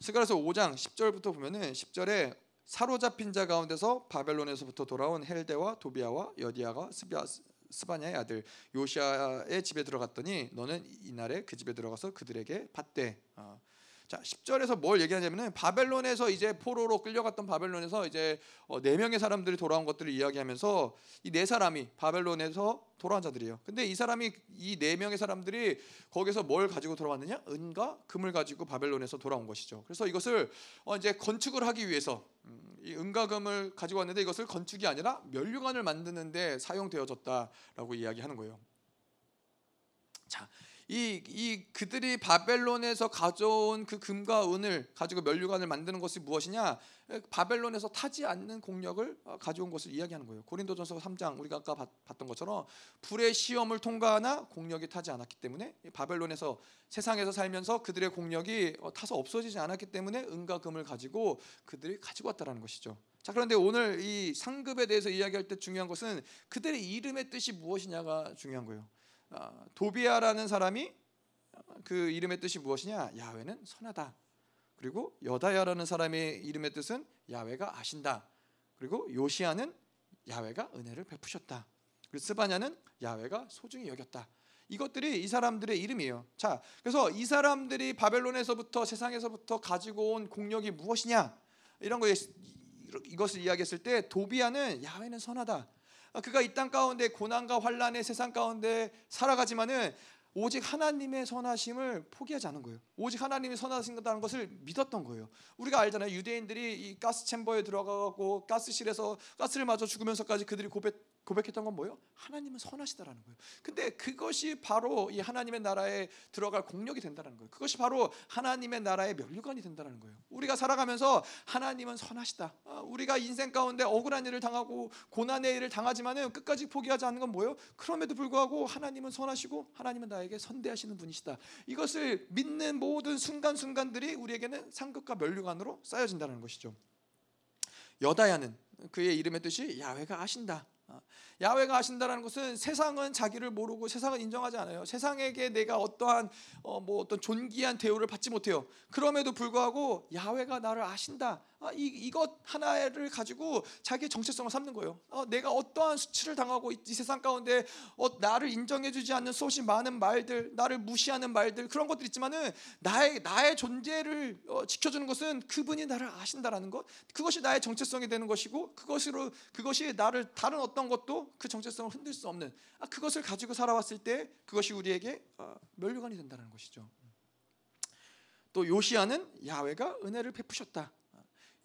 스가랴서 5장 10절부터 보면은 10절에 사로잡힌 자 가운데서 바벨론에서부터 돌아온 헬대와 도비야와 여다야가 스비아, 스바냐의 아들 요시아의 집에 들어갔더니 너는 이날에 그 집에 들어가서 그들에게 받되 어. 자 10절에서 뭘 얘기하냐면은 바벨론에서 이제 포로로 끌려갔던 바벨론에서 이제 어, 네 명의 사람들이 돌아온 것들을 이야기하면서 이 네 사람이 바벨론에서 돌아온 자들이에요. 근데 이 사람이 이 네 명의 사람들이 거기서 뭘 가지고 돌아왔느냐? 은과 금을 가지고 바벨론에서 돌아온 것이죠. 그래서 이것을 어, 이제 건축을 하기 위해서 음, 이 은과 금을 가지고 왔는데 이것을 건축이 아니라 면류관을 만드는데 사용되어졌다라고 이야기하는 거예요. 자, 이, 이 그들이 바벨론에서 가져온 그 금과 은을 가지고 면류관을 만드는 것이 무엇이냐? 바벨론에서 타지 않는 공력을 어, 가져온 것을 이야기하는 거예요. 고린도전서 3장 우리가 아까 봤던 것처럼 불의 시험을 통과하나 공력이 타지 않았기 때문에 바벨론에서 세상에서 살면서 그들의 공력이 어, 타서 없어지지 않았기 때문에 은과 금을 가지고 그들이 가지고 왔다라는 것이죠. 자 그런데 오늘 이 상급에 대해서 이야기할 때 중요한 것은 그들의 이름의 뜻이 무엇이냐가 중요한 거예요. 어, 도비아라는 사람이 그 이름의 뜻이 무엇이냐? 야훼는 선하다. 그리고 여다야라는 사람의 이름의 뜻은 야훼가 아신다. 그리고 요시아는 야훼가 은혜를 베푸셨다. 그리고 스바냐는 야훼가 소중히 여겼다. 이것들이 이 사람들의 이름이에요. 자, 그래서 이 사람들이 바벨론에서부터 세상에서부터 가지고 온 공력이 무엇이냐? 이런 거 이것을 이야기했을 때 도비아는 야훼는 선하다. 아, 그가 이 땅 가운데 고난과 환란의 세상 가운데 살아가지만은 오직 하나님의 선하심을 포기하지 않은 거예요. 오직 하나님이 선하신다는 것을 믿었던 거예요. 우리가 알잖아요. 유대인들이 이 가스 챔버에 들어가고 가스실에서 가스를 맞아 죽으면서까지 그들이 고백 고백했던 건 뭐예요? 하나님은 선하시다라는 거예요. 근데 그것이 바로 이 하나님의 나라에 들어갈 공력이 된다는 거예요. 그것이 바로 하나님의 나라의 면류관이 된다는 거예요. 우리가 살아가면서 하나님은 선하시다. 아, 우리가 인생 가운데 억울한 일을 당하고 고난의 일을 당하지만은 끝까지 포기하지 않는 건 뭐예요? 그럼에도 불구하고 하나님은 선하시고 하나님은 나에게 선대하시는 분이시다. 이것을 믿는 모든 순간순간들이 우리에게는 상급과 면류관으로 쌓여진다는 것이죠. 여다야는 그의 이름의 뜻이 야훼가 아신다. 어, 야훼가 하신다라는 것은 세상은 자기를 모르고 세상은 인정하지 않아요. 세상에게 내가 어떠한 어, 뭐 어떤 존귀한 대우를 받지 못해요. 그럼에도 불구하고 야훼가 나를 아신다. 아, 이 이것 하나를 가지고 자기의 정체성을 삼는 거예요. 어, 내가 어떠한 수치를 당하고 이, 이 세상 가운데 어, 나를 인정해주지 않는 수없이 많은 말들, 나를 무시하는 말들 그런 것들 있지만은 나의 나의 존재를 어, 지켜주는 것은 그분이 나를 아신다라는 것. 그것이 나의 정체성이 되는 것이고 그것으로 그것이 나를 다른 어떤 것도 그 정체성을 흔들 수 없는 아, 그것을 가지고 살아왔을 때 그것이 우리에게 어, 멸류관이 된다는 것이죠. 또 요시아는 야훼가 은혜를 베푸셨다.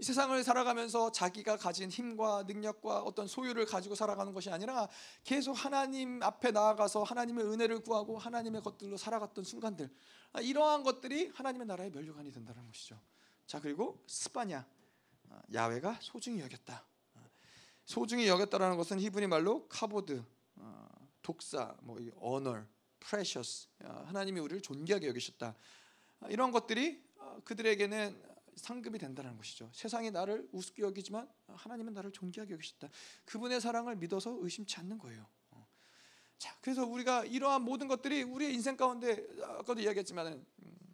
이 세상을 살아가면서 자기가 가진 힘과 능력과 어떤 소유를 가지고 살아가는 것이 아니라 계속 하나님 앞에 나아가서 하나님의 은혜를 구하고 하나님의 것들로 살아갔던 순간들 아, 이러한 것들이 하나님의 나라의 면류관이 된다는 것이죠. 자 그리고 스바냐 아, 야훼가 소중히 여겼다. 아, 소중히 여겼다라는 것은 히브리 말로 카보드, 독사, 뭐 honor, precious 하나님이 우리를 존귀하게 여기셨다. 이런 것들이 그들에게는 상급이 된다는 것이죠. 세상이 나를 우습게 여기지만 하나님은 나를 존귀하게 여기셨다. 그분의 사랑을 믿어서 의심치 않는 거예요. 어. 자, 그래서 우리가 이러한 모든 것들이 우리의 인생 가운데 아까도 이야기했지만은 음,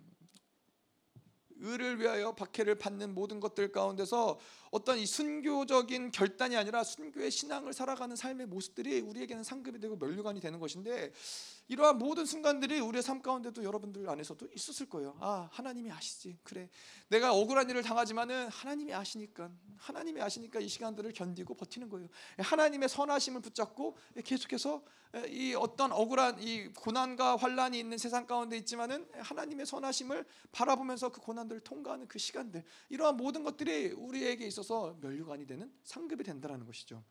의를 위하여 박해를 받는 모든 것들 가운데서 어떤 이 순교적인 결단이 아니라 순교의 신앙을 살아가는 삶의 모습들이 우리에게는 상급이 되고 면류관이 되는 것인데 이러한 모든 순간들이 우리의 삶 가운데도 여러분들 안에서도 있었을 거예요. 아, 하나님이 아시지. 그래. 내가 억울한 일을 당하지만은 하나님이 아시니까 하나님이 아시니까 이 시간들을 견디고 버티는 거예요. 하나님의 선하심을 붙잡고 계속해서 이 어떤 억울한 이 고난과 환란이 있는 세상 가운데 있지만은 하나님의 선하심을 바라보면서 그 고난들을 통과하는 그 시간들 이러한 모든 것들이 우리에게 있어서 면류관이 되는 상급이 된다라는 것이죠.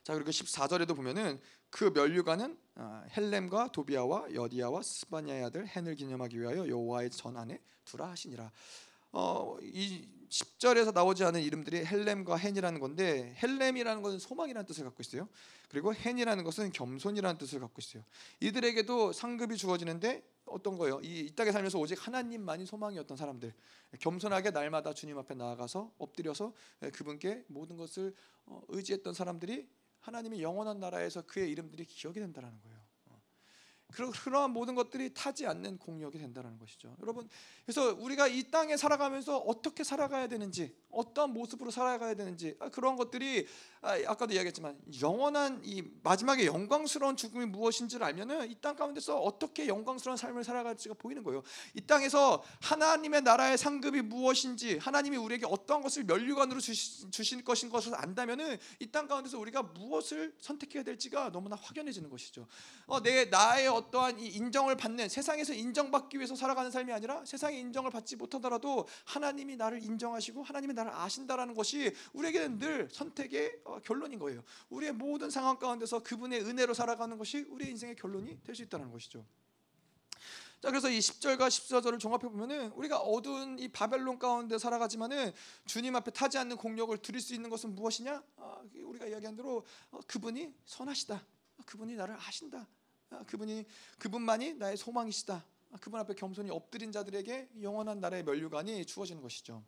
음. 자 그리고 14절에도 보면은 그 면류관은 아, 헬렘과 도비아와 여디아와 스바냐의 아들 헨을 기념하기 위하여 여호와의 전 안에 두라 하시니라. 어, 이 10절에서 나오지 않은 이름들이 헬렘과 헨이라는 건데 헬렘이라는 것은 소망이라는 뜻을 갖고 있어요. 그리고 헨이라는 것은 겸손이라는 뜻을 갖고 있어요. 이들에게도 상급이 주어지는데 어떤 거예요? 이, 이 땅에 살면서 오직 하나님만이 소망이었던 사람들, 겸손하게 날마다 주님 앞에 나아가서 엎드려서 그분께 모든 것을 어, 의지했던 사람들이 하나님의 영원한 나라에서 그의 이름들이 기억이 된다는 거예요. 그러한 모든 것들이 타지 않는 공력이 된다는 것이죠. 여러분, 그래서 우리가 이 땅에 살아가면서 어떻게 살아가야 되는지, 어떤 모습으로 살아가야 되는지 아, 그런 것들이 아, 아까도 이야기했지만 영원한 이 마지막에 영광스러운 죽음이 무엇인지를 알면은 이 땅 가운데서 어떻게 영광스러운 삶을 살아갈지가 보이는 거예요. 이 땅에서 하나님의 나라의 상급이 무엇인지, 하나님이 우리에게 어떠한 것을 면류관으로 주시, 것인 것을 안다면은 이 땅 가운데서 우리가 무엇을 선택해야 될지가 너무나 확연해지는 것이죠. 어, 내 나의 어떠한 이 인정을 받는 세상에서 인정받기 위해서 살아가는 삶이 아니라 세상의 인정을 받지 못하더라도 하나님이 나를 인정하시고 하나님이 나를 아신다라는 것이 우리에게는 늘 선택의 어, 결론인 거예요. 우리의 모든 상황 가운데서 그분의 은혜로 살아가는 것이 우리의 인생의 결론이 될 수 있다는 것이죠. 자 그래서 이 10절과 14절을 종합해 보면은 우리가 어두운 이 바벨론 가운데 살아가지만은 주님 앞에 타지 않는 공력을 드릴 수 있는 것은 무엇이냐? 아, 우리가 이야기한 대로 어, 그분이 선하시다. 그분이 나를 아신다. 아, 그분이 그분만이 나의 소망이시다. 아, 그분 앞에 겸손히 엎드린 자들에게 영원한 나라의 면류관이 주어지는 것이죠.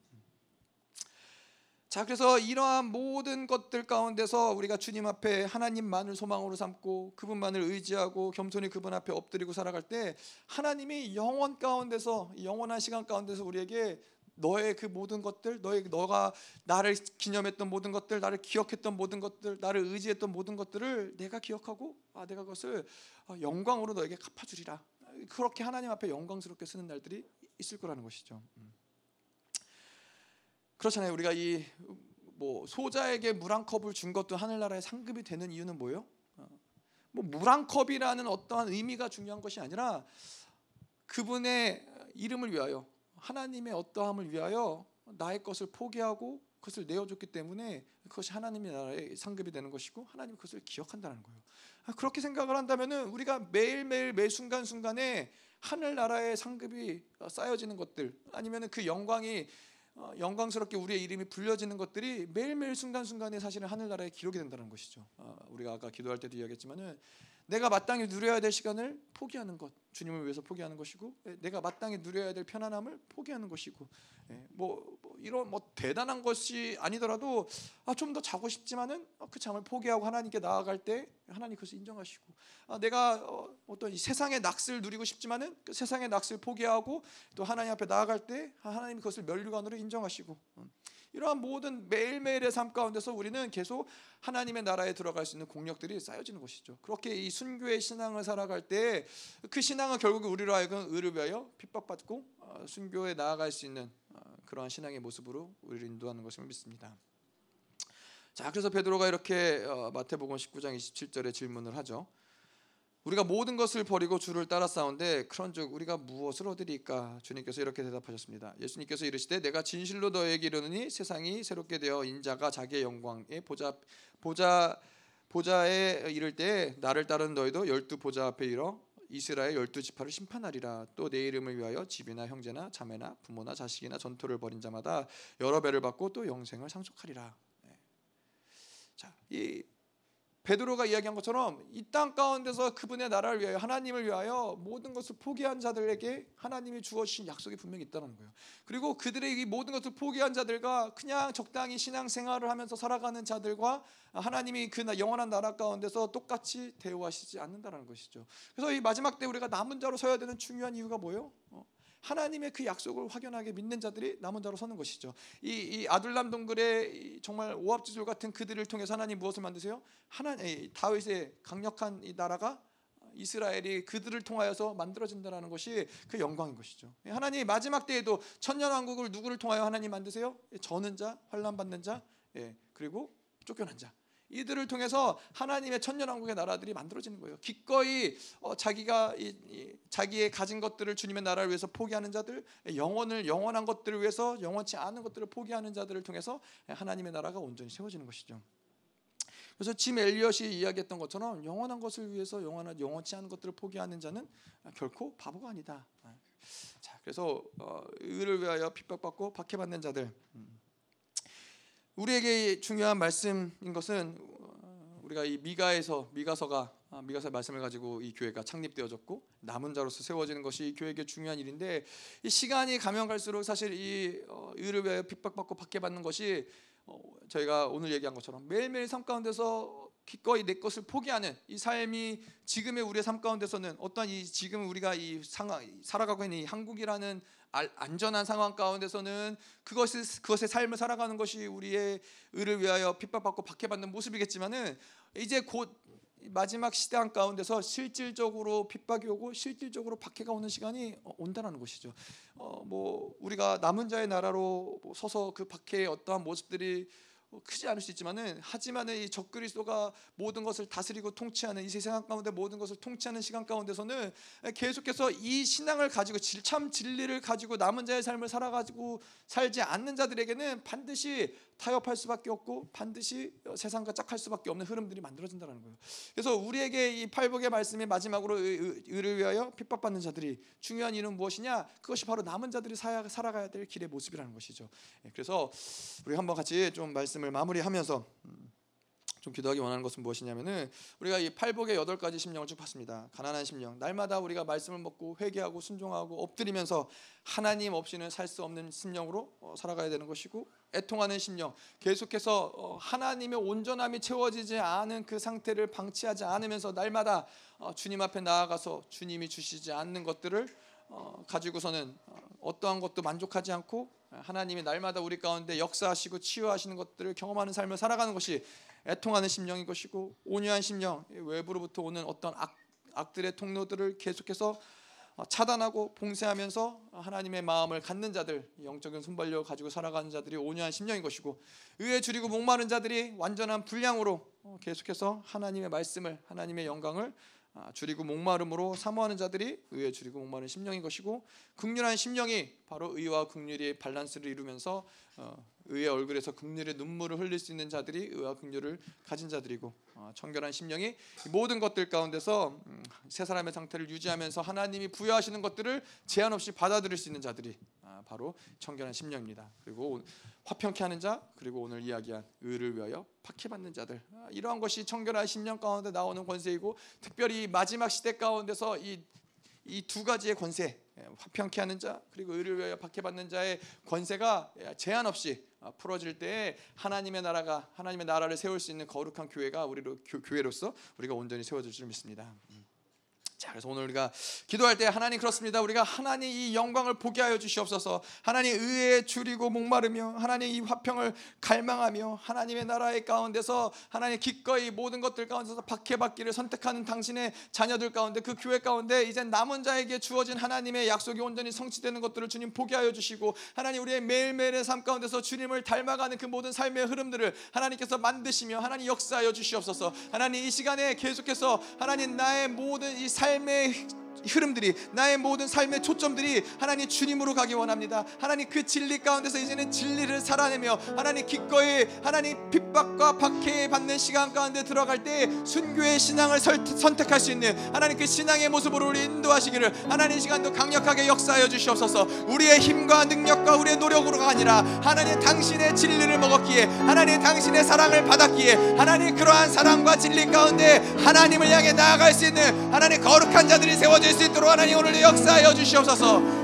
자, 그래서 이러한 모든 것들 가운데서 우리가 주님 앞에 하나님만을 소망으로 삼고 그분만을 의지하고 겸손히 그분 앞에 엎드리고 살아갈 때 하나님이 영원 가운데서 영원한 시간 가운데서 우리에게 너의 그 모든 것들, 너의 너가 나를 기념했던 모든 것들, 나를 기억했던 모든 것들, 나를 의지했던 모든 것들을 내가 기억하고 아 내가 그것을 어, 영광으로 너에게 갚아주리라. 그렇게 하나님 앞에 영광스럽게 쓰는 날들이 있을 거라는 것이죠. 음. 그렇잖아요. 우리가 이 뭐 소자에게 물 한 컵을 준 것도 하늘나라의 상급이 되는 이유는 뭐예요? 어. 뭐물 한 컵이라는 어떠한 의미가 중요한 것이 아니라 그분의 이름을 위하여 하나님의 어떠함을 위하여 나의 것을 포기하고 그것을 내어줬기 때문에 그것이 하나님의 나라의 상급이 되는 것이고 하나님 그것을 기억한다는 거예요. 아, 그렇게 생각을 한다면은 우리가 매일매일 매 순간 순간에 하늘 나라의 상급이 쌓여지는 것들 아니면은 그 영광이 어, 영광스럽게 우리의 이름이 불려지는 것들이 매일매일 순간순간에 사실은 하늘나라에 기록이 된다는 것이죠. 어, 우리가 아까 기도할 때도 이야기했지만은 내가 마땅히 누려야 될 시간을 포기하는 것, 주님을 위해서 포기하는 것이고, 예, 내가 마땅히 누려야 될 편안함을 포기하는 것이고, 예, 뭐, 뭐 이런 뭐 대단한 것이 아니더라도 아, 좀 더 자고 싶지만은 어, 그 잠을 포기하고 하나님께 나아갈 때 하나님 그것을 인정하시고, 아, 내가 어, 어떤 세상의 낙을 누리고 싶지만은 그 세상의 낙을 포기하고 또 하나님 앞에 나아갈 때 하나님 그것을 멸류관으로 인정하시고. 음. 이러한 모든 매일매일의 삶 가운데서 우리는 계속 하나님의 나라에 들어갈 수 있는 공력들이 쌓여지는 것이죠. 그렇게 이 순교의 신앙을 살아갈 때 그 신앙은 결국 우리로 하여금 의를 위하여 핍박받고 어, 순교에 나아갈 수 있는 어, 그러한 신앙의 모습으로 우리를 인도하는 것을 믿습니다. 자, 그래서 베드로가 이렇게 어, 마태복음 19장 27절에 질문을 하죠. 우리가 모든 것을 버리고 주를 따라 싸운데 그런즉 우리가 무엇을 얻으리까 주님께서 이렇게 대답하셨습니다. 예수님께서 이르시되 내가 진실로 너에게 이르노니 세상이 새롭게 되어 인자가 자기의 영광에 보좌 보좌 보좌에 이를 때 나를 따르는 너희도 열두 보좌 앞에 이르 이스라엘 열두 지파를 심판하리라. 또 내 이름을 위하여 집이나 형제나 자매나 부모나 자식이나 전토를 벌인 자마다 여러 배를 받고 또 영생을 상속하리라. 네. 자, 이 베드로가 이야기한 것처럼 이 땅 가운데서 그분의 나라를 위하여 하나님을 위하여 모든 것을 포기한 자들에게 하나님이 주어주신 약속이 분명히 있다는 거예요. 그리고 그들의 이 모든 것을 포기한 자들과 그냥 적당히 신앙생활을 하면서 살아가는 자들과 하나님이 그 영원한 나라 가운데서 똑같이 대우하시지 않는다는 것이죠. 그래서 이 마지막 때 우리가 남은 자로 서야 되는 중요한 이유가 뭐예요? 어, 하나님의 그 약속을 확연하게 믿는 자들이 남은 자로 서는 것이죠. 이, 이 아둘람 동굴의 정말 오합지졸 같은 그들을 통해서 하나님 무엇을 만드세요? 하나 다윗의 강력한 이 나라가 이스라엘이 그들을 통하여서 만들어진다는 것이 그 영광인 것이죠. 하나님 마지막 때에도 천년 왕국을 누구를 통하여 하나님 만드세요? 저는 자, 환란 받는 자, 예, 그리고 쫓겨난 자. 이들을 통해서 하나님의 천년왕국의 나라들이 만들어지는 거예요. 기꺼이 어, 자기가 자기의 가진 것들을 주님의 나라를 위해서 포기하는 자들, 영원을 영원한 것들을 위해서 영원치 않은 것들을 포기하는 자들을 통해서 하나님의 나라가 온전히 세워지는 것이죠. 그래서 짐 엘리엇이 이야기했던 것처럼 영원한 것을 위해서 영원한 영원치 않은 것들을 포기하는 자는 결코 바보가 아니다. 자, 그래서 어, 의를 위하여 핍박받고 박해받는 자들. 음. 우리에게 중요한 말씀인 것은 어, 우리가 이 미가에서 미가서가 아, 미가서 말씀을 가지고 이 교회가 창립되어졌고 남은 자로서 세워지는 것이 이 교회에게 중요한 일인데 이 시간이 가면 갈수록 사실 이 어, 의를 위하여 핍박받고 박해받는 것이 어, 저희가 오늘 얘기한 것처럼 매일매일 삶 가운데서 기꺼이 내 것을 포기하는 이 삶이 지금의 우리의 삶 가운데서는 어떤 이 지금 우리가 이 상황 살아가고 있는 이 한국이라는 안전한 상황 가운데서는 그것을 그것의 삶을 살아가는 것이 우리의 의를 위하여 핍박받고 박해받는 모습이겠지만은 이제 곧 마지막 시대한 가운데서 실질적으로 핍박이 오고 실질적으로 박해가 오는 시간이 온다는 것이죠. 어, 뭐 우리가 남은 자의 나라로 뭐 서서 그 박해의 어떠한 모습들이 뭐 크지 않을 수 있지만은 하지만은 이 적그리스도가 모든 것을 다스리고 통치하는 이 세상 가운데 모든 것을 통치하는 시간 가운데서는 계속해서 이 신앙을 가지고 참 진리를 가지고 남은 자의 삶을 살아가지고 살지 않는 자들에게는 반드시 타협할 수밖에 없고 반드시 세상과 짝할 수밖에 없는 흐름들이 만들어진다는 거예요. 그래서 우리에게 이 팔복의 말씀의 마지막으로 의를 위하여 핍박받는 자들이 중요한 이유는 무엇이냐? 그것이 바로 남은 자들이 살아가야 될 길의 모습이라는 것이죠. 예, 그래서 우리 한번 같이 좀 말씀을 마무리하면서 음, 좀 기도하기 원하는 것은 무엇이냐면은 우리가 이 팔복의 여덟 가지 심령을 쭉 봤습니다. 가난한 심령. 날마다 우리가 말씀을 먹고 회개하고 순종하고 엎드리면서 하나님 없이는 살 수 없는 심령으로 어, 살아가야 되는 것이고 애통하는 심령. 계속해서 어, 하나님의 온전함이 채워지지 않은 그 상태를 방치하지 않으면서 날마다 어, 주님 앞에 나아가서 주님이 주시지 않는 것들을 가지고서는 어떠한 것도 만족하지 않고 하나님이 날마다 우리 가운데 역사하시고 치유하시는 것들을 경험하는 삶을 살아가는 것이 애통하는 심령인 것이고 온유한 심령 외부로부터 오는 어떤 악, 악들의 통로들을 계속해서 어, 차단하고 봉쇄하면서 하나님의 마음을 갖는 자들 영적인 손발력 가지고 살아가는 자들이 온유한 심령인 것이고 의에 줄이고 목마른 자들이 완전한 분량으로 어, 계속해서 하나님의 말씀을 하나님의 영광을 아, 줄이고 목마름으로 사모하는 자들이 의에 줄이고 목마른 심령인 것이고 극률한 심령이 바로 의와 극률의 밸런스를 이루면서 어, 의의 얼굴에서 극률의 눈물을 흘릴 수 있는 자들이 의와 극률을 가진 자들이고 어, 청결한 심령이 모든 것들 가운데서 음, 세 사람의 상태를 유지하면서 하나님이 부여하시는 것들을 제한 없이 받아들일 수 있는 자들이 아, 바로 청결한 심령입니다. 그리고 화평케 하는 자 그리고 오늘 이야기한 의를 위하여 박해받는 자들 아, 이러한 것이 청결한 심령 가운데 나오는 권세이고 특별히 마지막 시대 가운데서 이 이두 가지의 권세 예, 화평케 하는 자 그리고 의를 위하여 박해받는 자의 권세가 제한 없이 아, 풀어질 때 하나님의 나라가 하나님의 나라를 세울 수 있는 거룩한 교회가 우리로 교 회로서 우리가 온전히 세워질 줄 믿습니다. 음. 자, 그래서 오늘 우리가 기도할 때 하나님 그렇습니다. 우리가 하나님 이 영광을 보게 하여 주시옵소서. 하나님 의에 줄이고 목마르며 하나님 이 화평을 갈망하며 하나님의 나라의 가운데서 하나님 기꺼이 모든 것들 가운데서 박해받기를 선택하는 당신의 자녀들 가운데 그 교회 가운데 이제 남은 자에게 주어진 하나님의 약속이 온전히 성취되는 것들을 주님 보게 하여 주시고 하나님 우리의 매일매일의 삶 가운데서 주님을 닮아가는 그 모든 삶의 흐름들을 하나님께서 만드시며 하나님 역사하여 주시옵소서. 하나님 이 시간에 계속해서 하나님 나의 모든 이삶 삶의 흐름들이 나의 모든 삶의 초점들이 하나님 주님으로 가기 원합니다. 하나님 그 진리 가운데서 이제는 진리를 살아내며 하나님 기꺼이 하나님 핍박과 박해 받는 시간 가운데 들어갈 때 순교의 신앙을 선택할 수 있는 하나님 그 신앙의 모습으로 우리 인도하시기를 하나님 시간도 강력하게 역사하여 주시옵소서. 우리의 힘과 능력과 우리의 노력으로가 아니라 하나님 당신의 진리를 먹었기에 하나님 당신의 사랑을 받았기에 하나님 그러한 사랑과 진리 가운데 하나님을 향해 나아갈 수 있는 하나님 거룩 한 자들이 세워져 수 있도록 하나님 오늘 역사하여 주시옵소서